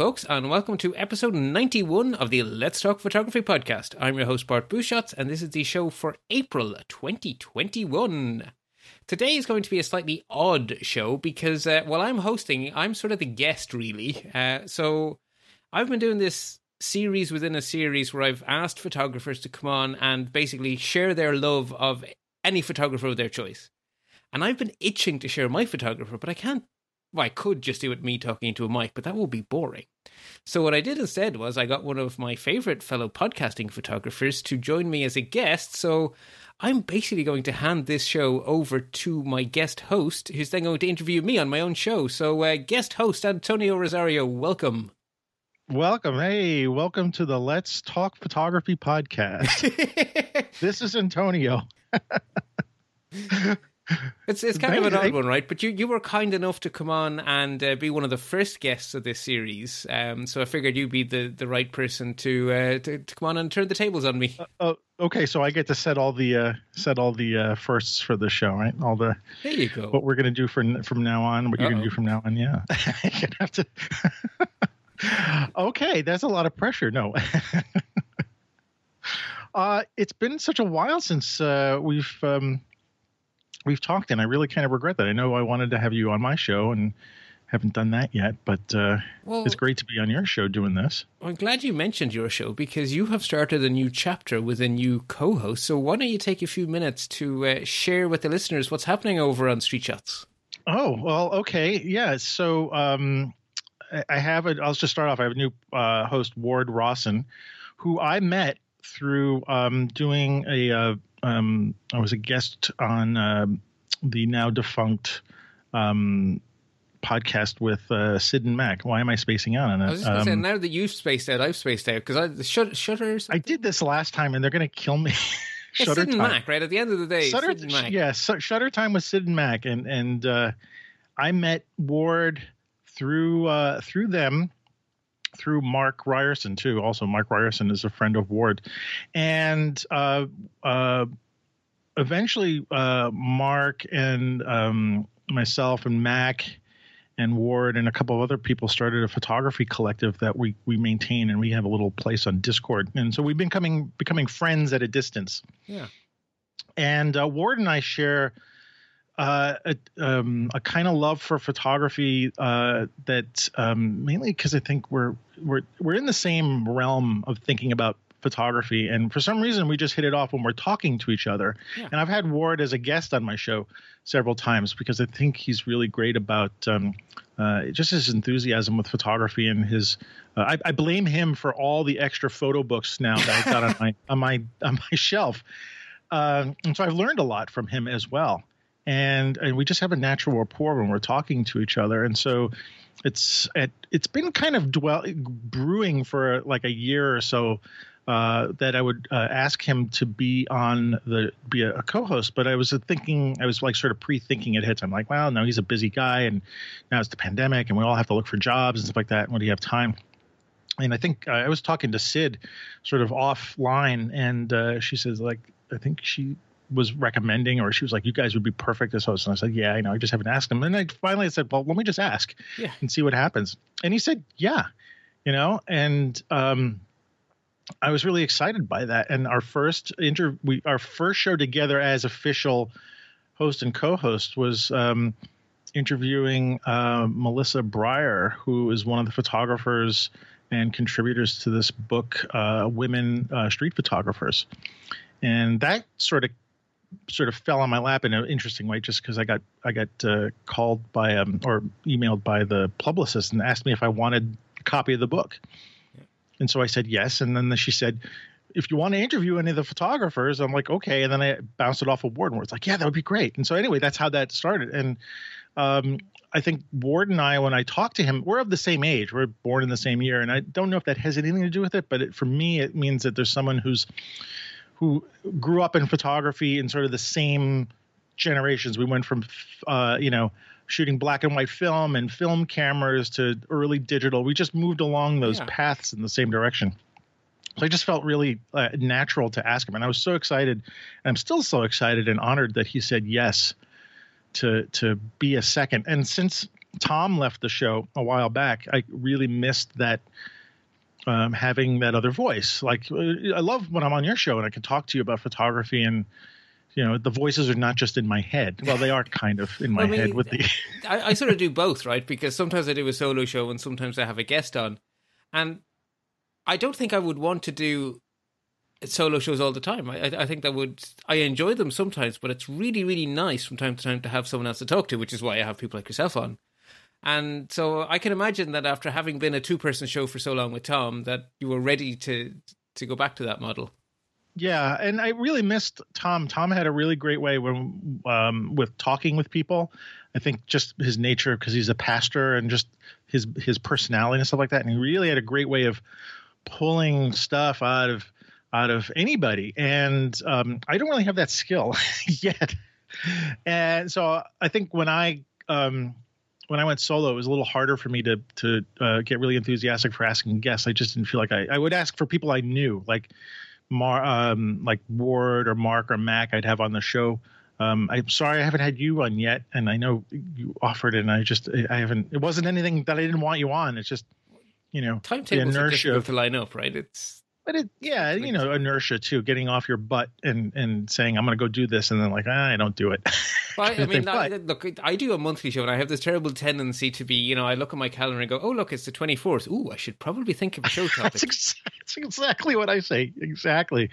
Folks, and welcome to episode 91 of the Let's Talk Photography podcast. I'm your host, Bart Busschots, and this is the show for April 2021. Today is going to be a slightly odd show because uh, while I'm hosting, I'm sort of the guest, really. Uh, so I've been doing this series within a series where I've asked photographers to come on and basically share their love of any photographer of their choice. And I've been itching to share my photographer, but I can't well, I could just do it me talking into a mic, but that would be boring. So what I did instead was I got one of my favorite fellow podcasting photographers to join me as a guest. So I'm basically going to hand this show over to my guest host, who's then going to interview me on my own show. So uh, guest host Antonio Rosario, welcome. Welcome. Hey, welcome to the Let's Talk Photography podcast. this is Antonio. It's it's kind of an odd one, right? But you, you were kind enough to come on and uh, be one of the first guests of this series, um, so I figured you'd be the, the right person to, uh, to, to come on and turn the tables on me. Uh, oh, okay. So I get to set all the uh, set all the uh, firsts for the show, right? All the there you go. What we're gonna do from from now on, what Uh-oh. you're gonna do from now on, yeah. you're gonna have to. okay, that's a lot of pressure. No. uh, it's been such a while since uh, we've. Um, we've talked, and I really kind of regret that. I know I wanted to have you on my show and haven't done that yet, but uh, well, it's great to be on your show doing this. I'm glad you mentioned your show because you have started a new chapter with a new co-host. So why don't you take a few minutes to uh, share with the listeners what's happening over on Street Shots? Oh well, okay, yeah. So um, I have a. I'll just start off. I have a new uh, host, Ward Rawson, who I met through um, doing a uh, um, I was a guest on uh, the now defunct um, podcast with uh, Sid and Mac. Why am I spacing out on it? I was just um, say, now that you've spaced out, I've spaced out because I the shut, shutters. I did this last time, and they're going to kill me. Shutter Sid and Mac, right? At the end of the day, Shutter, Sid and Mac. Yeah, Shutter Time with Sid and Mac, and and uh, I met Ward through uh, through them through Mark Ryerson too. Also, Mark Ryerson is a friend of Ward, and uh, uh, eventually uh, Mark and um, myself and Mac and Ward and a couple of other people started a photography collective that we we maintain, and we have a little place on Discord, and so we've been coming becoming friends at a distance. Yeah, and uh, Ward and I share uh, a, um, a kind of love for photography uh, that um, mainly because I think we're we're we're in the same realm of thinking about photography, and for some reason we just hit it off when we're talking to each other. Yeah. And I've had Ward as a guest on my show several times because I think he's really great about um, uh, just his enthusiasm with photography and his. Uh, I, I, blame him for all the extra photo books now that I've got on my on my on my shelf. Uh, and so I've learned a lot from him as well and and we just have a natural rapport when we're talking to each other and so it's it, it's been kind of dwell brewing for like a year or so uh, that I would uh, ask him to be on the be a, a, co-host, but I was thinking I was like sort of pre-thinking hits. I'm like, well, no, he's a busy guy, and now it's the pandemic, and we all have to look for jobs and stuff like that. When do you have time? And I think uh, I was talking to Sid, sort of offline, and uh, she says like, I think she was recommending, or she was like, "You guys would be perfect as hosts." And I said, "Yeah, I know. I just haven't asked him." And I finally said, "Well, let me just ask yeah. and see what happens." And he said, "Yeah," you know. And um, I was really excited by that. And our first inter, we our first show together as official host and co-host was um, interviewing uh, Melissa Breyer, who is one of the photographers and contributors to this book, uh, Women uh, Street Photographers. And that sort of sort of fell on my lap in an interesting way, just because I got I got uh, called by um, or emailed by the publicist and asked me if I wanted a copy of the book, yeah. and so I said yes, and then she said. If you want to interview any of the photographers, I'm like, okay. And then I bounced it off of Ward, and it's like, yeah, that would be great. And so anyway, that's how that started. And um, I think Ward and I, when I talked to him, we're of the same age. We're born in the same year, and I don't know if that has anything to do with it, but it, for me, it means that there's someone who's who grew up in photography in sort of the same generations. We went from, uh, you know, shooting black and white film and film cameras to early digital. We just moved along those Yeah. paths in the same direction. So I just felt really uh, natural to ask him, and I was so excited, and I'm still so excited and honored that he said yes to to be a second. And since Tom left the show a while back, I really missed that um, having that other voice. Like uh, I love when I'm on your show and I can talk to you about photography and you know the voices are not just in my head. Well, they are kind of in my I mean, head with the I, I sort of do both, right? Because sometimes I do a solo show and sometimes I have a guest on. And I don't think I would want to do solo shows all the time. I, I I think that would, I enjoy them sometimes, but it's really, really nice from time to time to have someone else to talk to, which is why I have people like yourself on. And so I can imagine that after having been a two person show for so long with Tom, that you were ready to to go back to that model. Yeah, and I really missed Tom. Tom had a really great way when um, with talking with people. I think just his nature because he's a pastor and just his his personality and stuff like that. And he really had a great way of pulling stuff out of out of anybody. And um, I don't really have that skill yet. And so I think when I um, when I went solo, it was a little harder for me to to uh, get really enthusiastic for asking guests. I just didn't feel like I, I would ask for people I knew, like Mar, um, like Ward or Mark or Mac. I'd have on the show. Um, I'm sorry I haven't had you on yet, and I know you offered it, and I just I haven't. It wasn't anything that I didn't want you on. It's just you know are inertia of to line up, right? It's but it, yeah, you know, inertia too, getting off your butt and and saying I'm going to go do this, and then like ah, I don't do it. Well, I, mean, But- I, look, I do a monthly show, and I have this terrible tendency to be, you know, I look at my calendar and go, "Oh, look, it's the twenty fourth. Ooh, I should probably think of a show topic." That's, ex- that's exactly what I say. Exactly.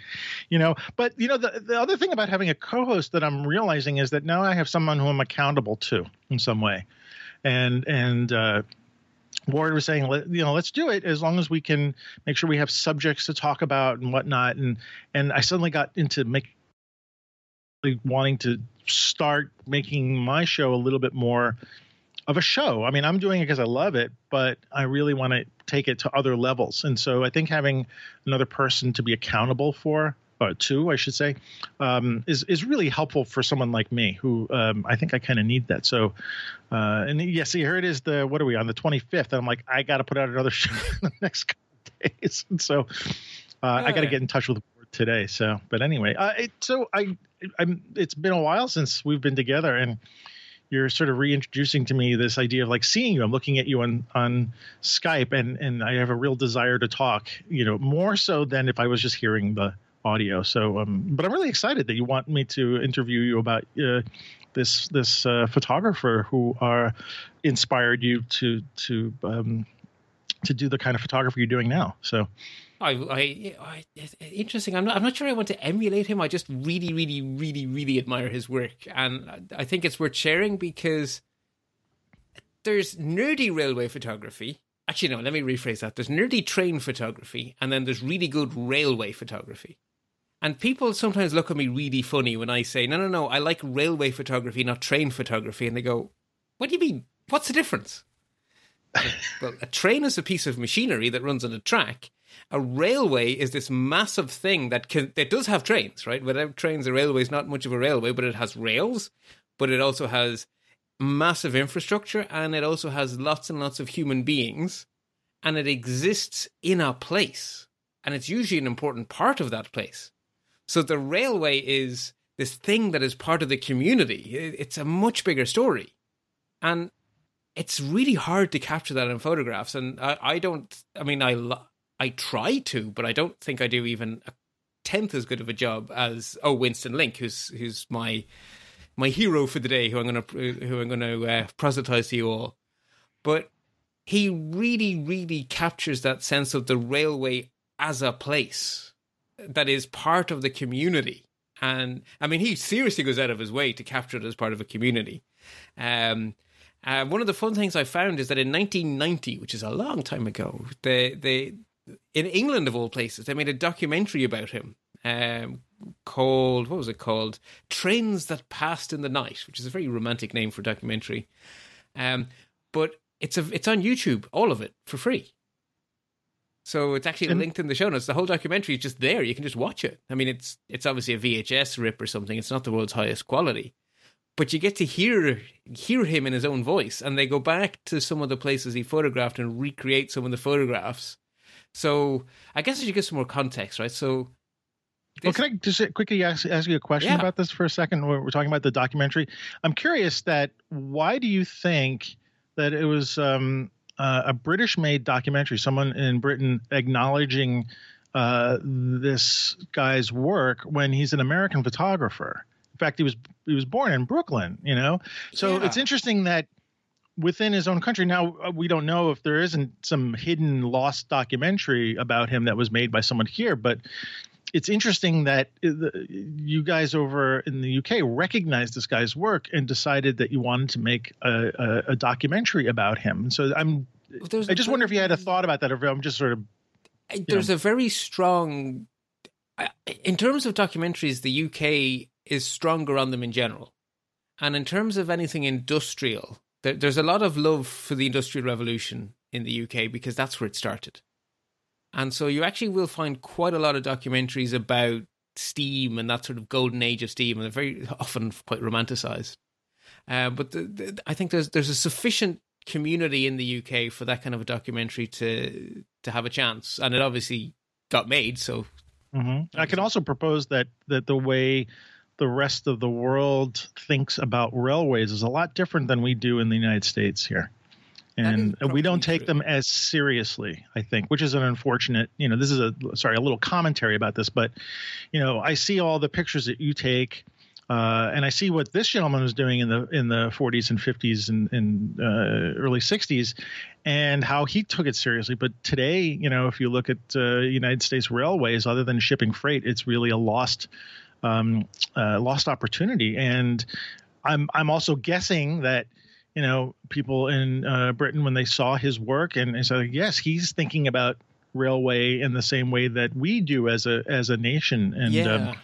You know, but you know, the, the other thing about having a co-host that I'm realizing is that now I have someone who I'm accountable to in some way. And, and, uh, Ward was saying, you know, let's do it as long as we can make sure we have subjects to talk about and whatnot. And, and I suddenly got into make, wanting to start making my show a little bit more of a show. I mean, I'm doing it because I love it, but I really want to take it to other levels. And so I think having another person to be accountable for, or to, I should say, um, is is really helpful for someone like me who um, I think I kind of need that. So, uh, and yes, here it is. The what are we on the 25th? And I'm like, I got to put out another show in the next couple days. And so uh, I got to get in touch with Ward today. So, but anyway, uh, it, so I, I'm. It's been a while since we've been together, and you're sort of reintroducing to me this idea of like seeing you. I'm looking at you on on Skype, and and I have a real desire to talk. You know, more so than if I was just hearing the audio. So, um, but I'm really excited that you want me to interview you about uh, this this uh, photographer who are inspired you to to um, to do the kind of photography you're doing now. So, I, I, I, interesting. I'm not, I'm not sure I want to emulate him. I just really, really, really, really admire his work, and I think it's worth sharing because there's nerdy railway photography. Actually, no. Let me rephrase that. There's nerdy train photography, and then there's really good railway photography. And people sometimes look at me really funny when I say, "No, no, no. I like railway photography, not train photography," and they go, "What do you mean? What's the difference?" well, a train is a piece of machinery that runs on a track. A railway is this massive thing that can that does have trains, right? Without trains, a railway is not much of a railway, but it has rails, but it also has massive infrastructure and it also has lots and lots of human beings and it exists in a place and it's usually an important part of that place. So the railway is this thing that is part of the community. It's a much bigger story. And it's really hard to capture that in photographs. And I, I don't, I mean, I, I try to, but I don't think I do even a tenth as good of a job as, oh, Winston Link, who's, who's my, my hero for the day, who I'm going to, who I'm going to uh, proselytize to you all. But he really, really captures that sense of the railway as a place that is part of the community. And I mean, he seriously goes out of his way to capture it as part of a community. Um, uh, one of the fun things I found is that in 1990, which is a long time ago, they they in England of all places, they made a documentary about him um, called what was it called? Trains that passed in the night, which is a very romantic name for a documentary. Um, but it's a it's on YouTube, all of it for free. So it's actually And- linked in the show notes. The whole documentary is just there. You can just watch it. I mean, it's it's obviously a VHS rip or something. It's not the world's highest quality, but you get to hear hear him in his own voice, and they go back to some of the places he photographed and recreate some of the photographs. So I guess I should give some more context, right? So. Well, can I just quickly ask, ask you a question Yeah. about this for a second? We're, we're talking about the documentary. I'm curious that why do you think that it was um, uh, a British-made documentary, someone in Britain acknowledging uh, this guy's work when he's an American photographer? In fact, he was he was born in Brooklyn. You know, so Yeah. it's interesting that within his own country. Now uh, we don't know if there isn't some hidden lost documentary about him that was made by someone here, but it's interesting that uh, the- you guys over in the UK recognized this guy's work and decided that you wanted to make a, a, a documentary about him. So I'm I just wonder if you had a thought about that, or if I'm just sort of there's a very strong in terms of documentaries the uk is stronger on them in general. And in terms of anything industrial there, there's a lot of love for the industrial revolution in the uk because that's where it started and so you actually will find quite a lot of documentaries about steam and that sort of golden age of steam and they're very often quite romanticized uh, but the, the, i think there's there's a sufficient community in the uk for that kind of a documentary to to have a chance and it obviously got made so Mhm. I can also propose that that the way the rest of the world thinks about railways is a lot different than we do in the United States here. And we don't take true. them as seriously, I think, which is an unfortunate, you know, this is a sorry, a little commentary about this, but you know, I see all the pictures that you take uh, and I see what this gentleman was doing in the in the 40s and 50s and, and uh, early 60s, and how he took it seriously. But today, you know, if you look at uh, United States railways, other than shipping freight, it's really a lost um, uh, lost opportunity. And I'm I'm also guessing that you know people in uh, Britain when they saw his work and they said yes, he's thinking about railway in the same way that we do as a as a nation. And yeah um,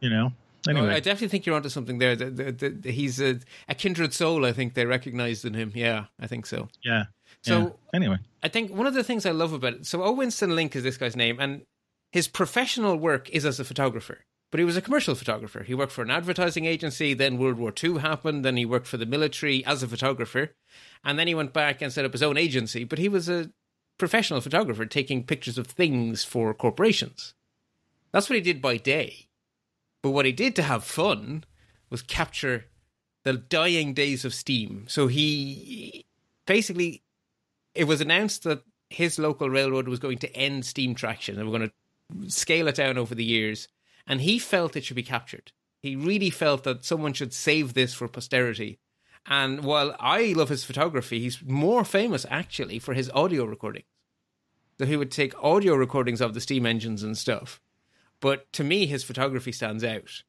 you know, No, anyway. I definitely think you're onto something there. The, the, the, the- he's a, a kindred soul. I think they recognized in him. Yeah, I think so. yeah. So yeah. anyway, I think one of the things I love about it. So O. Winston Link is this guy's name, and his professional work is as a photographer. But he was a commercial photographer. He worked for an advertising agency. Then World War II happened. Then he worked for the military as a photographer, and then he went back and set up his own agency. But he was a professional photographer, taking pictures of things for corporations. That's what he did by day. But what he did to have fun was capture the dying days of steam. So he basically, it was announced that his local railroad was going to end steam traction and we're going to scale it down over the years. And he felt it should be captured. He really felt that someone should save this for posterity. And while I love his photography, he's more famous actually for his audio recordings. So he would take audio recordings of the steam engines and stuff. But to me, his photography stands out.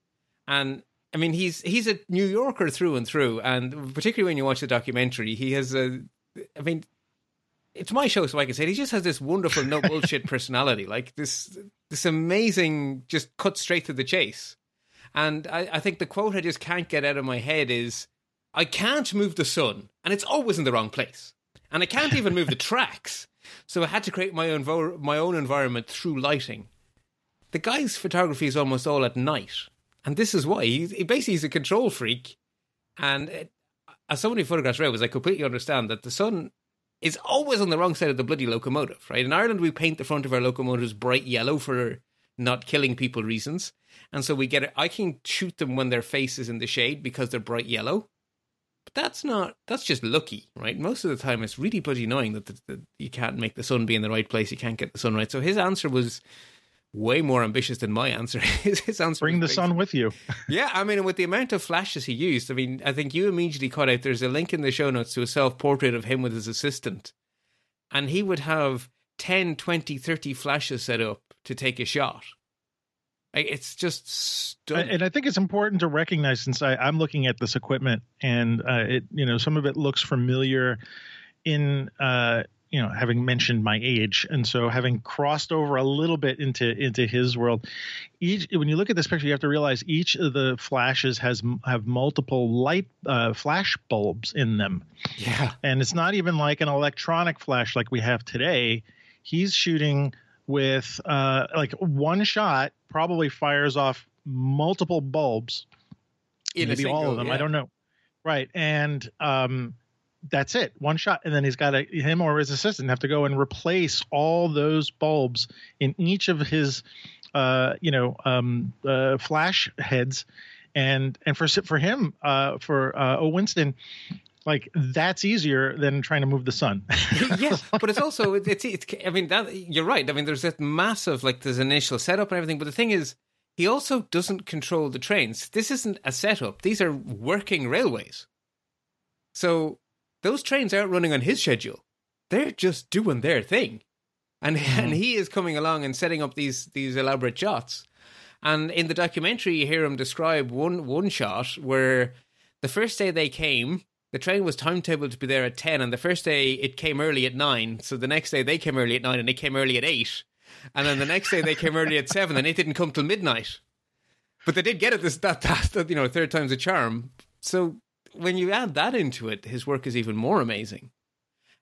And I mean, he's he's a New Yorker through and through, and particularly when you watch the documentary, he has a. I mean, it's my show, so I can say it. He just has this wonderful no bullshit personality, like this this amazing, just cut straight to the chase. And I, I think the quote I just can't get out of my head is, "I can't move the sun, and it's always in the wrong place, and I can't even move the tracks, so I had to create my own vo- my own environment through lighting." The guy's photography is almost all at night, and this is why he, he basically he's a control freak. And it, as someone who photographs railways, I completely understand that the sun is always on the wrong side of the bloody locomotive, right? In Ireland, we paint the front of our locomotives bright yellow for not killing people reasons. And so we get it. I can shoot them when their face is in the shade because they're bright yellow. But that's not, that's just lucky, right? Most of the time, it's really bloody annoying that, the, the, you can't make the sun be in the right place. You can't get the sun right. So his answer was way more ambitious than my answer. his, his answer bring the sun with you. yeah, I mean, with the amount of flashes he used, I mean, I think you immediately caught out there's a link in the show notes to a self portrait of him with his assistant. And he would have 10, 20, 30 flashes set up to take a shot. Like, it's just stunning. and I think it's important to recognize since I, I'm looking at this equipment and uh, it, you know, some of it looks familiar in, uh, you know, having mentioned my age, and so having crossed over a little bit into into his world, each when you look at this picture, you have to realize each of the flashes has have multiple light uh, flash bulbs in them, yeah. and it's not even like an electronic flash like we have today. He's shooting with uh, like one shot probably fires off multiple bulbs In maybe all of them yeah. i don't know Right, and um, that's it, one shot, and then he's got to him or his assistant have to go and replace all those bulbs in each of his, uh, you know, um, uh, flash heads, and and for for him, uh, for uh, O Winston, like that's easier than trying to move the sun. yes, but it's also it's, it's I mean that you're right. I mean there's that massive like there's initial setup and everything, but the thing is he also doesn't control the trains. This isn't a setup. These are working railways. So those trains aren't running on his schedule. They're just doing their thing. And mm. and he is coming along and setting up these these elaborate shots. And in the documentary you hear him describe one one shot where the first day they came, the train was timetabled to be there at 10 and the first day it came early at 9 so the next day they came early at 9 and it came early at 8 and then the next day they came early at 7 and it didn't come till midnight but they did get it this that, that, that you know third time's a charm so when you add that into it his work is even more amazing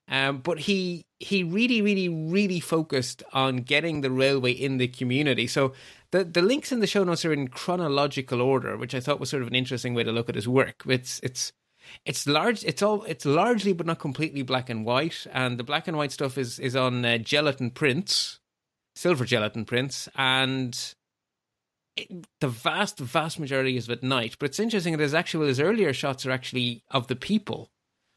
um, but he he really really really focused on getting the railway in the community so the the links in the show notes are in chronological order which i thought was sort of an interesting way to look at his work it's it's it's large. It's all. It's largely, but not completely, black and white. And the black and white stuff is is on uh, gelatin prints, silver gelatin prints, and the vast, vast majority is at night. But it's interesting that his actual his earlier shots are actually of the people.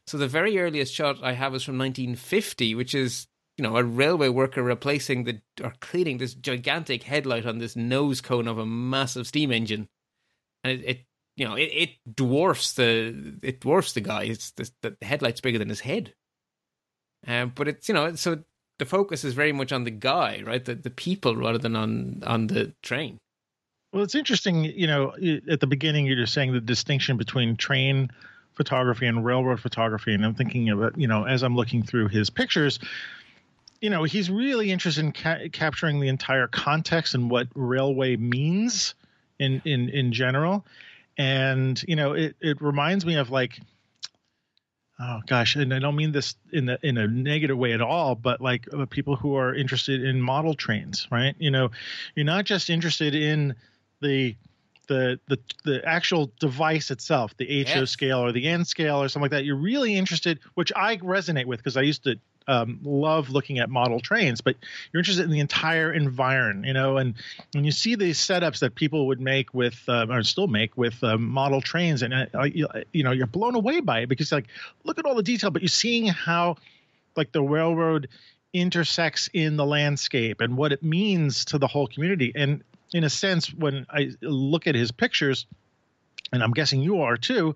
So the very earliest shot I have is from 1950, which is you know a railway worker replacing the or cleaning this gigantic headlight on this nose cone of a massive steam engine, and it, it you know, it, it dwarfs the it dwarfs the guy. It's the, the headlight's bigger than his head. Um, but it's you know, so the focus is very much on the guy, right? The the people rather than on on the train. Well, it's interesting, you know, at the beginning you're just saying the distinction between train photography and railroad photography, and I'm thinking about, you know, as I'm looking through his pictures, you know, he's really interested in ca- capturing the entire context and what railway means in in in general. And you know it it reminds me of like oh gosh and i don't mean this in the in a negative way at all but like uh, people who are interested in model trains right? You know you're not just interested in the the the the actual device itself the HO yes. scale or the n scale or something like that you're really interested which i resonate with because i used to um, love looking at model trains, but you're interested in the entire environment, you know, and when you see these setups that people would make with, uh, or still make with um, model trains, and uh, you, you know, you're blown away by it because like, look at all the detail, but you're seeing how, like, the railroad intersects in the landscape and what it means to the whole community. And in a sense, when I look at his pictures, and I'm guessing you are too,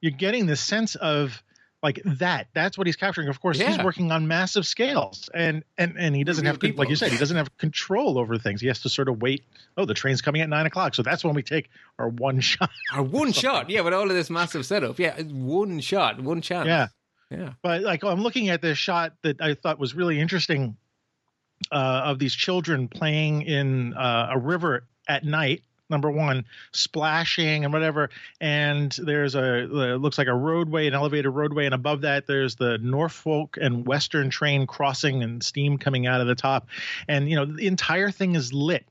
you're getting this sense of like that. That's what he's capturing. Of course yeah. he's working on massive scales and and and he doesn't have to, like you said he doesn't have control over things. He has to sort of wait. Oh the train's coming at nine o'clock so that's when we take our one shot. Our one shot. Yeah with all of this massive setup. Yeah one shot. One chance. Yeah. Yeah. But like i'm looking at this shot that i thought was really interesting uh, of these children playing in uh, a river at night number one, splashing and whatever. And there's a looks like a roadway, an elevated roadway, and above that there's the Norfolk and Western train crossing and steam coming out of the top. And you know the entire thing is lit.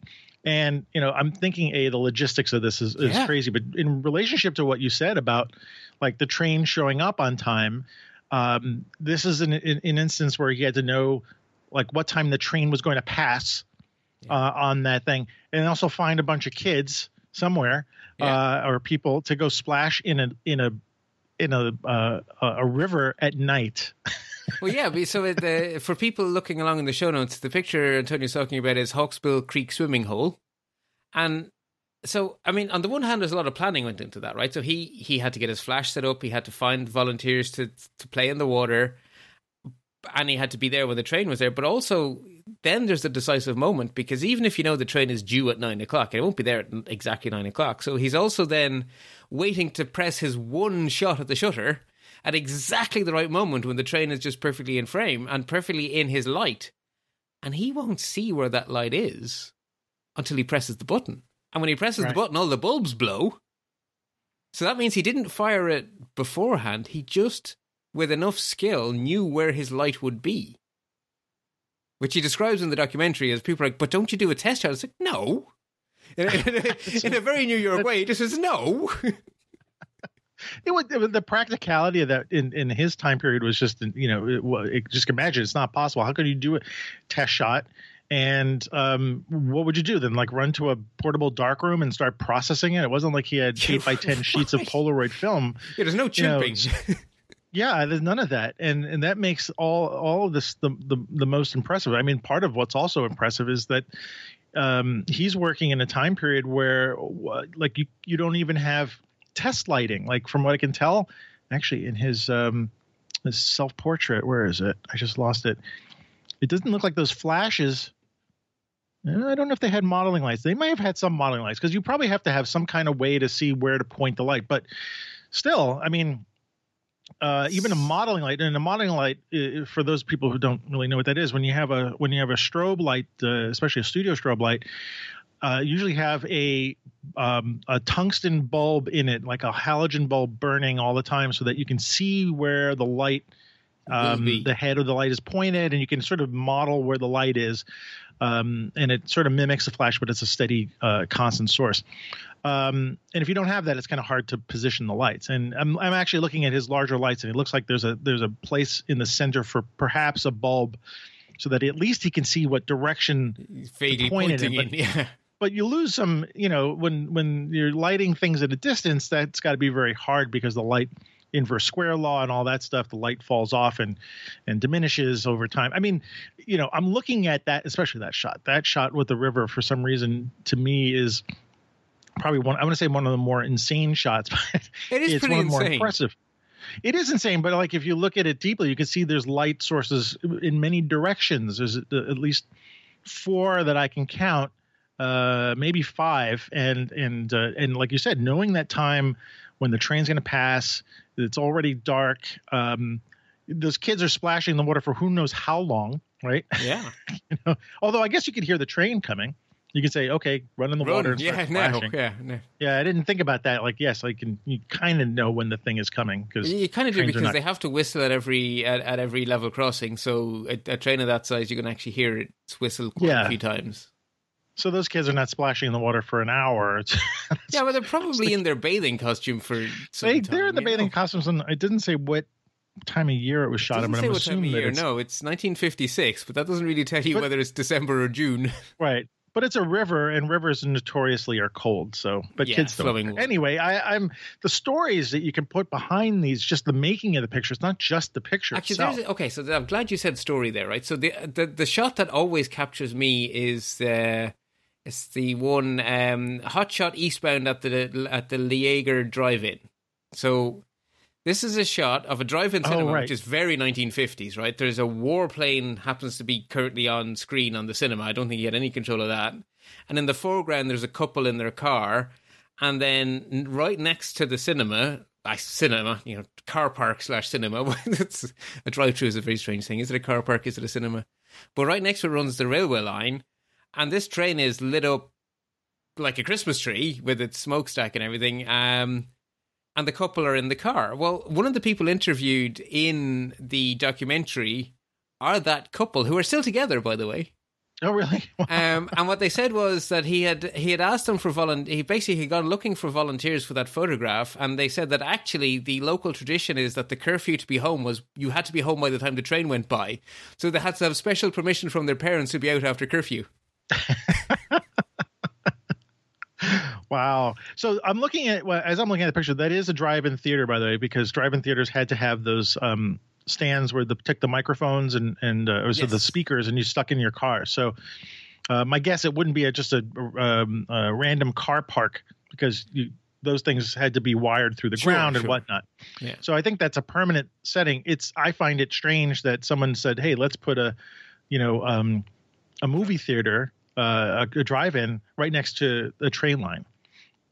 And you know, I'm thinking, a the logistics of this is, is yeah. crazy, but in relationship to what you said about like the train showing up on time, um, this is an, an, an instance where he had to know like what time the train was going to pass yeah. uh, on that thing, and also find a bunch of kids somewhere yeah. uh, or people to go splash in a in a in a uh, a river at night. well, yeah. So the, for people looking along in the show notes, the picture Antonio's talking about is Hawksbill Creek swimming hole, and so I mean, on the one hand, there's a lot of planning went into that, right? So he he had to get his flash set up. He had to find volunteers to to play in the water and he had to be there when the train was there. But also, then there's the decisive moment because even if you know the train is due at nine o'clock, it won't be there at exactly nine o'clock. So he's also then waiting to press his one shot at the shutter at exactly the right moment when the train is just perfectly in frame and perfectly in his light. And he won't see where that light is until he presses the button. And when he presses right. the button, all the bulbs blow. So that means he didn't fire it beforehand. He just with enough skill, knew where his light would be. Which he describes in the documentary as people are like, but don't you do a test shot? It's like, no. In, in, a, in a very New York way, he just says, no. it was, the practicality of that in, in his time period was just you know it, it, just imagine it's not possible. How could you do a test shot? And um, what would you do then? Like run to a portable dark room and start processing it? It wasn't like he had eight by ten sheets of Polaroid film. Yeah, there's no chipping. You know, yeah, there's none of that, and and that makes all all of this the, the the most impressive. I mean, part of what's also impressive is that um, he's working in a time period where like you you don't even have test lighting. Like from what I can tell, actually in his um, his self portrait, where is it? I just lost it. It doesn't look like those flashes I don't know if they had modeling lights. They might have had some modeling lights because you probably have to have some kind of way to see where to point the light. But still, I mean, uh, even a modeling light and a modeling light uh, for those people who don't really know what that is when you have a when you have a strobe light uh, especially a studio strobe light uh, usually have a um, a tungsten bulb in it like a halogen bulb burning all the time so that you can see where the light um, the head of the light is pointed and you can sort of model where the light is um, and it sort of mimics a flash, but it's a steady, uh, constant source. Um, and if you don't have that, it's kind of hard to position the lights. And I'm, I'm actually looking at his larger lights, and it looks like there's a there's a place in the center for perhaps a bulb, so that at least he can see what direction vaguely pointing in. But, yeah. But you lose some, you know, when when you're lighting things at a distance, that's got to be very hard because the light inverse square law and all that stuff the light falls off and and diminishes over time. I mean you know i'm looking at that especially that shot. That shot with the river for some reason to me is probably one i want to say one of the more insane shots but it is it's pretty one the more impressive. It is insane but like if you look at it deeply you can see there's light sources in many directions. There's at least four that i can count uh, maybe five and and uh, and like you said knowing that time when the train's going to pass it's already dark. Um, those kids are splashing in the water for who knows how long, right? Yeah. you know, although I guess you could hear the train coming. You could say, okay, run in the Run, water. And yeah, no, yeah, no. Yeah, I didn't think about that. Like, yes, I can. You kind of know when the thing is coming because You kind of do because not- they have to whistle at every at, at every level crossing. So a, a train of that size, you can actually hear it whistle quite Yeah. a few times. So those kids are not splashing in the water for an hour. Yeah, but they're probably in their bathing costume for. Some they, time, they're in the bathing know. costumes, and it didn't say what time of year it was shot. It doesn't in, but say I'm what time of assuming year. it's No, it's 1956, but that doesn't really tell you But- whether it's December or June. right. But it's a river, and rivers notoriously are cold. So, but Yeah, kids don't. flowing care. water. Anyway, I, I'm the stories that you can put behind these, just the making of the picture. It's not just the picture Actually, itself. okay. So I'm glad you said story there, right? So the the, the shot that always captures me is the it's the one um, hot shot eastbound at the at the Iaeger Drive-In. So this is a shot of a drive-in Oh, cinema, right. which is very 1950s, right? There's a warplane happens to be currently on screen on the cinema. I don't think he had any control of that. And in the foreground, there's a couple in their car, and then right next to the cinema, I cinema, you know, car park slash cinema. That's a drive-through is a very strange thing. Is it a car park? Is it a cinema? But right next to it runs the railway line, and this train is lit up like a Christmas tree with its smokestack and everything. Um, and the couple are in the car. Well, one of the people interviewed in the documentary are that couple who are still together, by the way. oh, really? Um, and what they said was that he had he had asked them for volunteer. He basically had gone looking for volunteers for that photograph, and they said that actually the local tradition is that the curfew to be home was you had to be home by the time the train went by, so they had to have special permission from their parents to be out after curfew. Wow. So I'm looking at well, as I'm looking at the picture. That is a drive-in theater, by the way, because drive-in theaters had to have those um, stands where the took the microphones and and uh, or so the speakers, and you stuck in your car. So uh, my guess it wouldn't be a, just a, um, a random car park because you, those things had to be wired through the Sure, ground and whatnot. Yeah. So I think that's a permanent setting. It's I find it strange that someone said, "Hey, let's put a, you know, um, a movie theater, uh, a, a drive-in right next to the train line."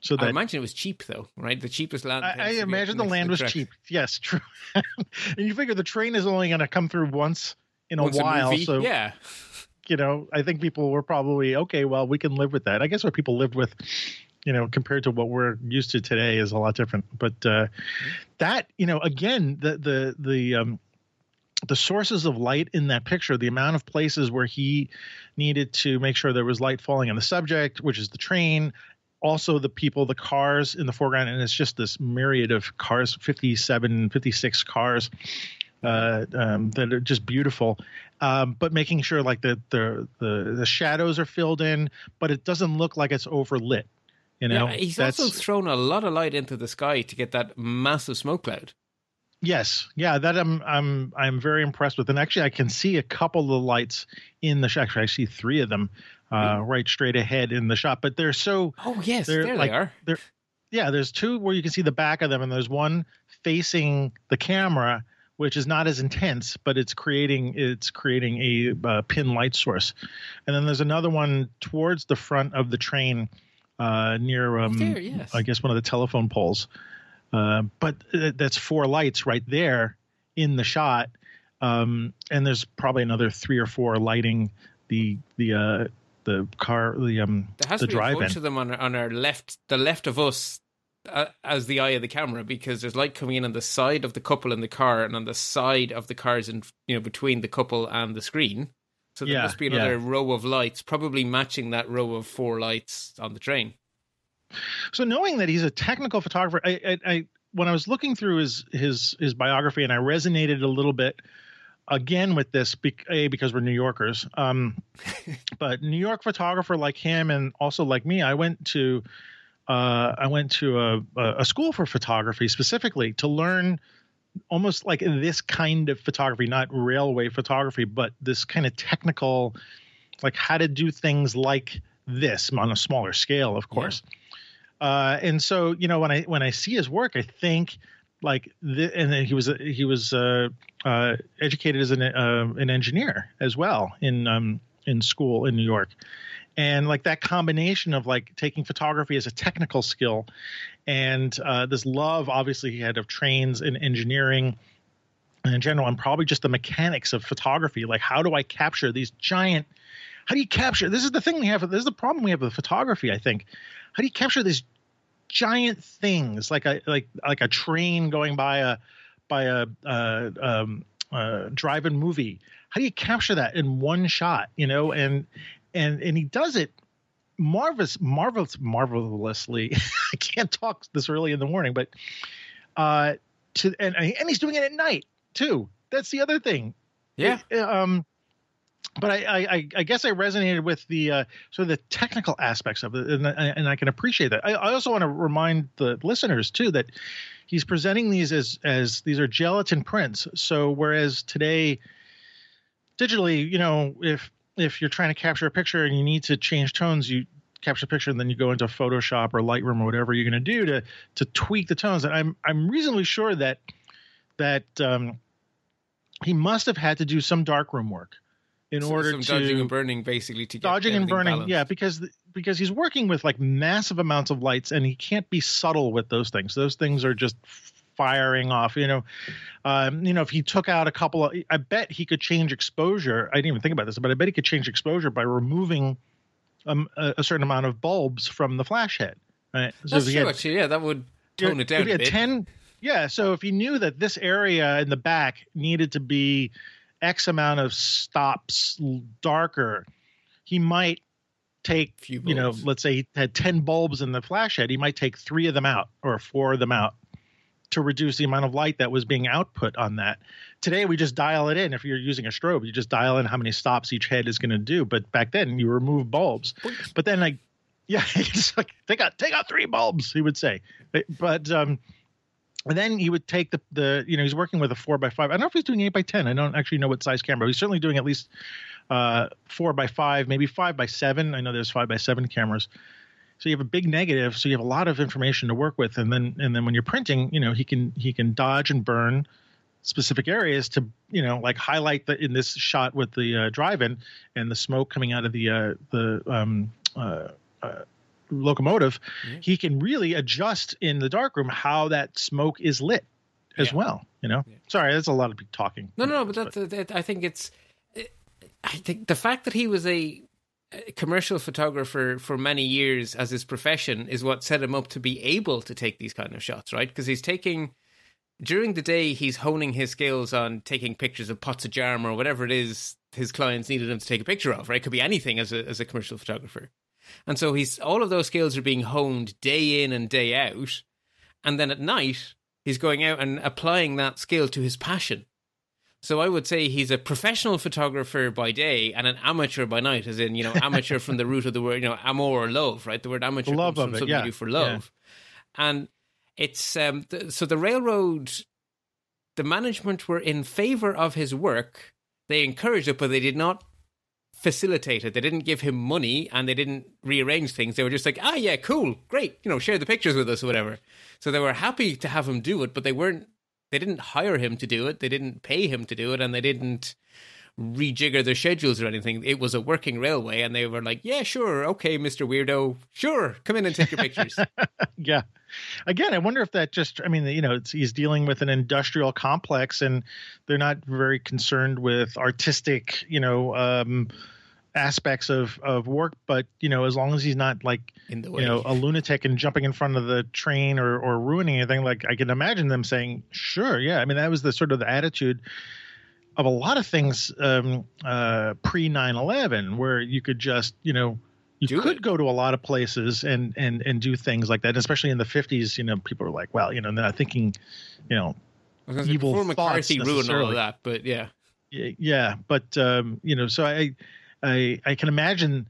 So that, I imagine it was cheap though, right? The cheapest land. I, I imagine the land was track. cheap. Yes, true. and you figure the train is only going to come through once in a Once while, movie, so yeah, you know, I think people were probably okay. Well, we can live with that. I guess what people lived with, you know, compared to what we're used to today, is a lot different. But uh, that, you know, again, the the the um, the sources of light in that picture, the amount of places where he needed to make sure there was light falling on the subject, which is the train, also the people, the cars in the foreground, and it's just this myriad of cars 57, 56 cars uh, um, that are just beautiful. Um, but making sure like the, the the the shadows are filled in, but it doesn't look like it's overlit. You know, yeah, he's also thrown a lot of light into the sky to get that massive smoke cloud. Yes, yeah, that I'm I'm I'm very impressed with, and actually I can see a couple of the lights in the shot. Actually, I see three of them uh, mm. right straight ahead in the shot, but they're so. Oh yes, there like, they are. They're, yeah, there's two where you can see the back of them, and there's one facing the camera, which is not as intense, but it's creating it's creating a uh, pin light source, and then there's another one towards the front of the train, uh, near um, there, yes. I guess one of the telephone poles. Uh, but that's four lights right there in the shot, um, and there's probably another three or four lighting the the uh, the car the um there has the to be drive a bunch of them on our, on our left the left of us uh, as the eye of the camera because there's light coming in on the side of the couple in the car and on the side of the cars and you know between the couple and the screen. So there yeah, must be another yeah. row of lights, probably matching that row of four lights on the train. So knowing that he's a technical photographer, I, I, I when I was looking through his his his biography, and I resonated a little bit again with this, a because we're New Yorkers, um, but New York photographer like him, and also like me, I went to uh, I went to a, a school for photography specifically to learn almost like this kind of photography, not railway photography, but this kind of technical, like how to do things like this on a smaller scale, of course. Yeah. Uh, and so, you know, when I when I see his work, I think like, the, and then he was he was uh, uh, educated as an uh, an engineer as well in um, in school in New York, and like that combination of like taking photography as a technical skill, and uh, this love obviously he had of trains and engineering. And in general, and probably just the mechanics of photography. Like, how do I capture these giant how do you capture this is the thing we have this is the problem we have with photography i think. How do you capture these giant things like a like like a train going by a by a, uh, um, uh, drive-in movie? How do you capture that in one shot you know? And and and he does it marvelous marvelous marvelously. I can't talk this early in the morning but uh to and and he's doing it at night too. That's the other thing. Yeah. It, um but I, I, I, guess I resonated with the uh, sort of the technical aspects of it, and, and I can appreciate that. I, I, also want to remind the listeners too that he's presenting these as as these are gelatin prints. So whereas today, digitally, you know, if if you're trying to capture a picture and you need to change tones, you capture a picture and then you go into Photoshop or Lightroom or whatever you're going to do to to tweak the tones. And I'm I'm reasonably sure that that um, he must have had to do some darkroom work in so order to dodging and burning basically to dodging and burning balanced. yeah because because he's working with like massive amounts of lights and he can't be subtle with those things those things are just firing off you know um, you know if he took out a couple of i bet he could change exposure i didn't even think about this but i bet he could change exposure by removing um, a, a, certain amount of bulbs from the flash head right so That's true, had, actually yeah that would tone it down a bit. 10 yeah so if he knew that this area in the back needed to be X amount of stops darker, he might take you know let's say he had 10 bulbs in the flash head he might take three of them out or four of them out to reduce the amount of light that was being output on that. Today we just dial it in. If you're using a strobe you just dial in how many stops each head is going to do. But back then you remove bulbs. But then like yeah it's like take out take out three bulbs he would say. But um and then he would take the the you know he's working with a four by five. I don't know if he's doing eight by ten. I don't actually know what size camera. He's certainly doing at least uh, four by five, maybe five by seven. I know there's five by seven cameras. So you have a big negative, so you have a lot of information to work with, and then and then when you're printing, you know he can he can dodge and burn specific areas to you know like highlight the in this shot with the uh, drive-in and the smoke coming out of the uh, the um, uh, uh locomotive, mm-hmm. he can really adjust in the darkroom how that smoke is lit as yeah. well. You know, yeah. sorry, that's a lot of talking. No, no, no, but that's, but. That, I think it's. I think the fact that he was a commercial photographer for many years as his profession is what set him up to be able to take these kind of shots, right? Because he's taking during the day he's honing his skills on taking pictures of pots of jam or whatever it is his clients needed him to take a picture of, right? Could be anything as a as a commercial photographer. And so he's all of those skills are being honed day in and day out. And then at night, he's going out and applying that skill to his passion. So I would say he's a professional photographer by day and an amateur by night, as in, you know, amateur from the root of the word, you know, amor or love, right? The word amateur Love comes from something yeah. you do for love. And it's, um, th- so the railroad, the management were in favor of his work. They encouraged it, but they did not facilitate it. They didn't give him money and they didn't rearrange things. They were just like, ah, yeah, cool, great, you know, share the pictures with us or whatever. So they were happy to have him do it, but they weren't, they didn't hire him to do it. They didn't pay him to do it and they didn't rejigger their schedules or anything. It was a working railway and they were like, yeah, sure, okay, Mr. Weirdo, sure, come in and take your pictures. yeah again i wonder if that just i mean you know—he's dealing with an industrial complex and they're not very concerned with artistic you know um aspects of of work but you know as long as he's not like in the way. you know a lunatic and jumping in front of the train or or ruining anything like i can imagine them saying sure yeah i mean that was the sort of the attitude of a lot of things um uh pre 9-11 where you could just you know you Do could it. go to a lot of places and and and do things like that especially in the 50s you know people are like well you know they're not thinking you know say, evil McCarthy ruined all of that, but yeah. y- yeah but um you know so i i i can imagine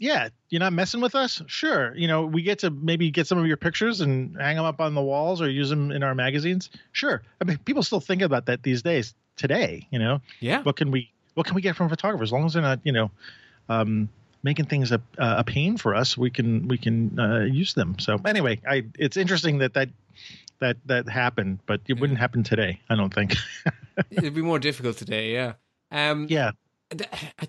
yeah you're not messing with us? Sure. You know we get to maybe get some of your pictures and hang them up on the walls or use them in our magazines? Sure. I mean people still think about that these days today you know? Yeah. what can we what can we get from photographers as long as they're not you know um making things a, a pain for us we can we can uh, use them. So anyway i it's interesting that that that that happened but it wouldn't happen today i don't think. It'd be more difficult today, yeah. Um, yeah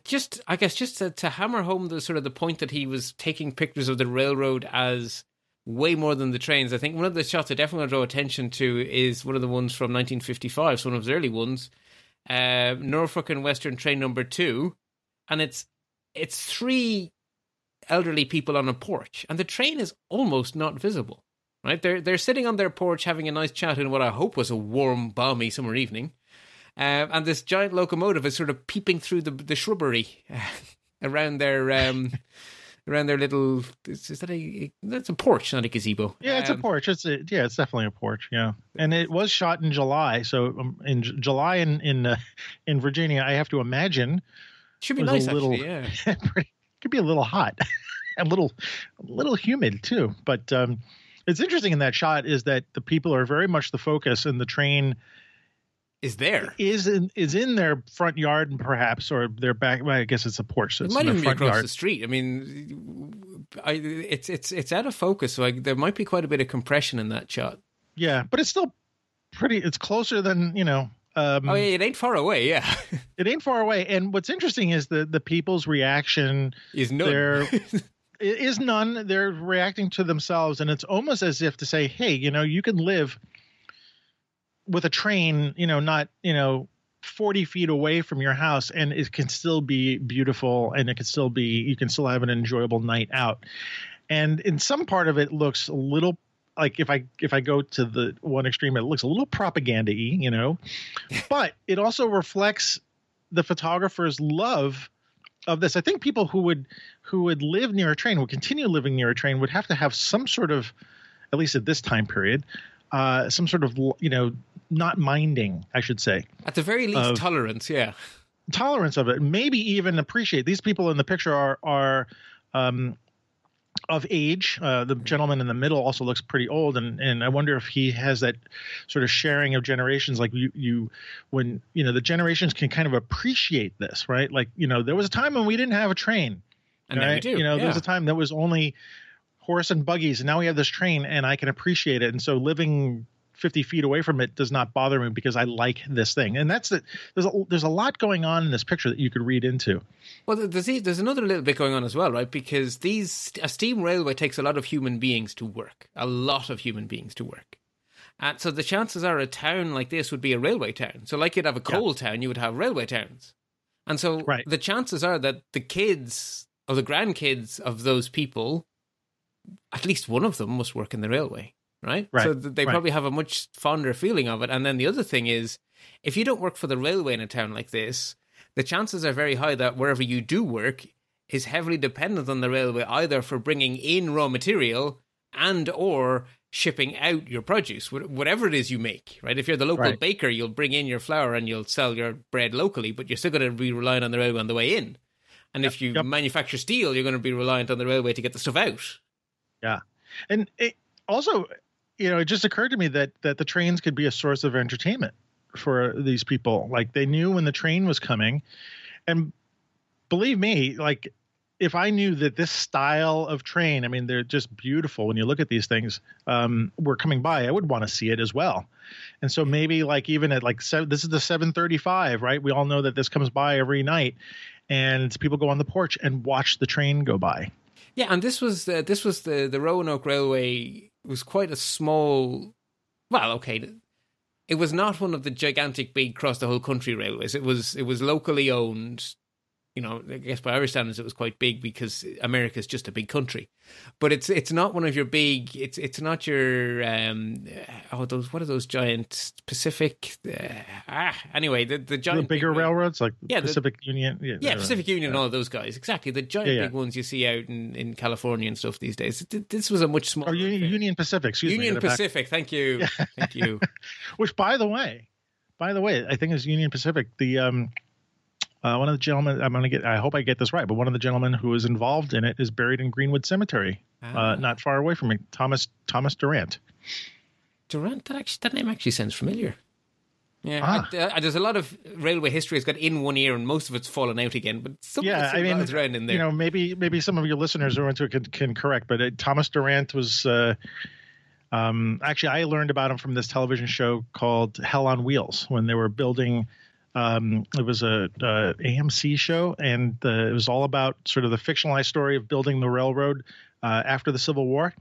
just I guess just to, to hammer home the sort of the point that he was taking pictures of the railroad as way more than the trains. I think one of the shots I definitely want to draw attention to is one of the ones from 1955, so one of his early ones, uh, Norfolk and Western Train Number Two, and it's it's three elderly people on a porch, and the train is almost not visible. Right, they're they're sitting on their porch having a nice chat in what I hope was a warm, balmy summer evening. Um, and this giant locomotive is sort of peeping through the the shrubbery around their um, around their little. Is, is that a that's a porch, not a gazebo? Yeah, it's a Um, porch. It's a yeah, it's definitely a porch. Yeah, and it was shot in July. So um, in J- July in in uh, in Virginia, I have to imagine Should be nice, a little- actually. Yeah, pretty, could be a little hot, a little a little humid too. But um, it's interesting in that shot is that the people are very much the focus, and the train is there. is in is in their front yard, and perhaps, or their back. Well, I guess it's a porch. So It might even be across yard. the street. I mean, I, it's it's it's out of focus, so I, there might be quite a bit of compression in that shot. Yeah, but it's still pretty. It's closer than you know. Um, Oh yeah, it ain't far away. Yeah, It ain't far away. And what's interesting is the the people's reaction is none. There- it is none. They're reacting to themselves, and it's almost as if to say, "Hey, you know, you can live with a train, you know, not you know." 40 feet away from your house and it can still be beautiful and it can still be you can still have an enjoyable night out and in some part of it looks a little like if i if i go to the one extreme it looks a little propaganda-y you know but it also reflects the photographer's love of this i think people who would who would live near a train would continue living near a train would have to have some sort of at least at this time period uh some sort of you know not minding i should say At the very least, Of- tolerance. Yeah, tolerance of it maybe even appreciate. These people in the picture are are um of age. Uh, the gentleman in the middle also looks pretty old and and i wonder if he has that sort of sharing of generations like you you when you know the generations can kind of appreciate this right? Like you know there was a time when we didn't have a train and now we do. you know there was a time that was only horse and buggies and now we have this train and i can appreciate it. And so living 50 feet away from it does not bother me because i like this thing and that's the there's a, there's a lot going on in this picture that you could read into Well, there's there's another little bit going on as well, right? Because these a steam railway takes a lot of human beings to work, a lot of human beings to work, and so the chances are a town like this would be a railway town. So, like you'd have a Yeah. coal town, you would have railway towns, and so Right. the chances are that the kids or the grandkids of those people, at least one of them must work in the railway, right? Right, So th- they right. probably have a much fonder feeling of it. And then the other thing is, if you don't work for the railway in a town like this, the chances are very high that wherever you do work, is heavily dependent on the railway either for bringing in raw material and or shipping out your produce, whatever it is you make, right? If you're the local Right. baker, you'll bring in your flour and you'll sell your bread locally, but you're still going to be reliant on the railway on the way in. And if you yep. manufacture steel, you're going to be reliant on the railway to get the stuff out. Yeah and it also, you know, it just occurred to me that that the trains could be a source of entertainment for these people. Like they knew when the train was coming, and believe me, like if I knew that this style of train, I mean, they're just beautiful when you look at these things, um, were coming by, I would want to see it as well. And so maybe like even at like seven, this is the 735, right? We all know that this comes by every night, and people go on the porch and watch the train go by. Yeah, and this was the this was the the Roanoke Railway was quite a small. Well, okay, it was not one of the gigantic, big across the whole country railways. It was it was locally owned. You know, I guess by Irish standards, it was quite big because America is just a big country. But it's it's not one of your big. It's it's not your um oh those what are those giant Pacific uh, ah anyway the the The bigger big- railroads like Yeah, the- Pacific Union. yeah, Pacific Union and all of those guys. Exactly. The giant Yeah, yeah. big ones you see out in, in California and stuff these days. This was a much smaller. Or Union. Union Pacific, excuse Union me. get it back. Pacific. Thank you. Thank you. Which, by the way, by the way, I think it's Union Pacific. The um, uh, one of the gentlemen, I'm gonna get. I hope I get this right, but one of the gentlemen who was involved in it is buried in Greenwood Cemetery, Ah. uh, not far away from me. Thomas Thomas Durant. Durant, that actually that name actually sounds familiar. Yeah, Ah. I- uh, there's a lot of railway history has got in one ear and most of it's fallen out again. But some Yeah, I mean, around in there. You know, maybe maybe some of your listeners who are into it can, can correct, but uh, Thomas Durant was. Uh, um, actually, I learned about him from this television show called Hell on Wheels when they were building. Um, it was a, a AMC show, and uh, it was all about sort of the fictionalized story of building the railroad uh, after the Civil War.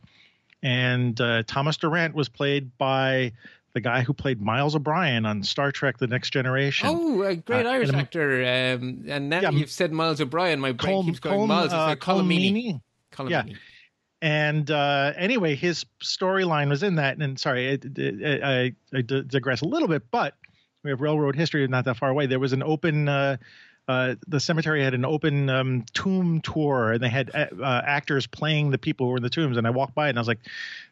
And uh, Thomas Durant was played by the guy who played Miles O'Brien on Star Trek: The Next Generation. Oh, a great Uh, Irish and- actor. Um, and now Yeah, you've said Miles O'Brien, my brain Col- keeps going Col- Miles. Uh, like Colm Meaney. Colomini. Yeah. And uh, anyway, his storyline was in that. And sorry, I, I, I digress a little bit, but we have railroad history not that far away. There was an open. Uh, uh, the cemetery had an open um, tomb tour, and they had uh, uh, actors playing the people who were in the tombs. And I walked by, and I was like,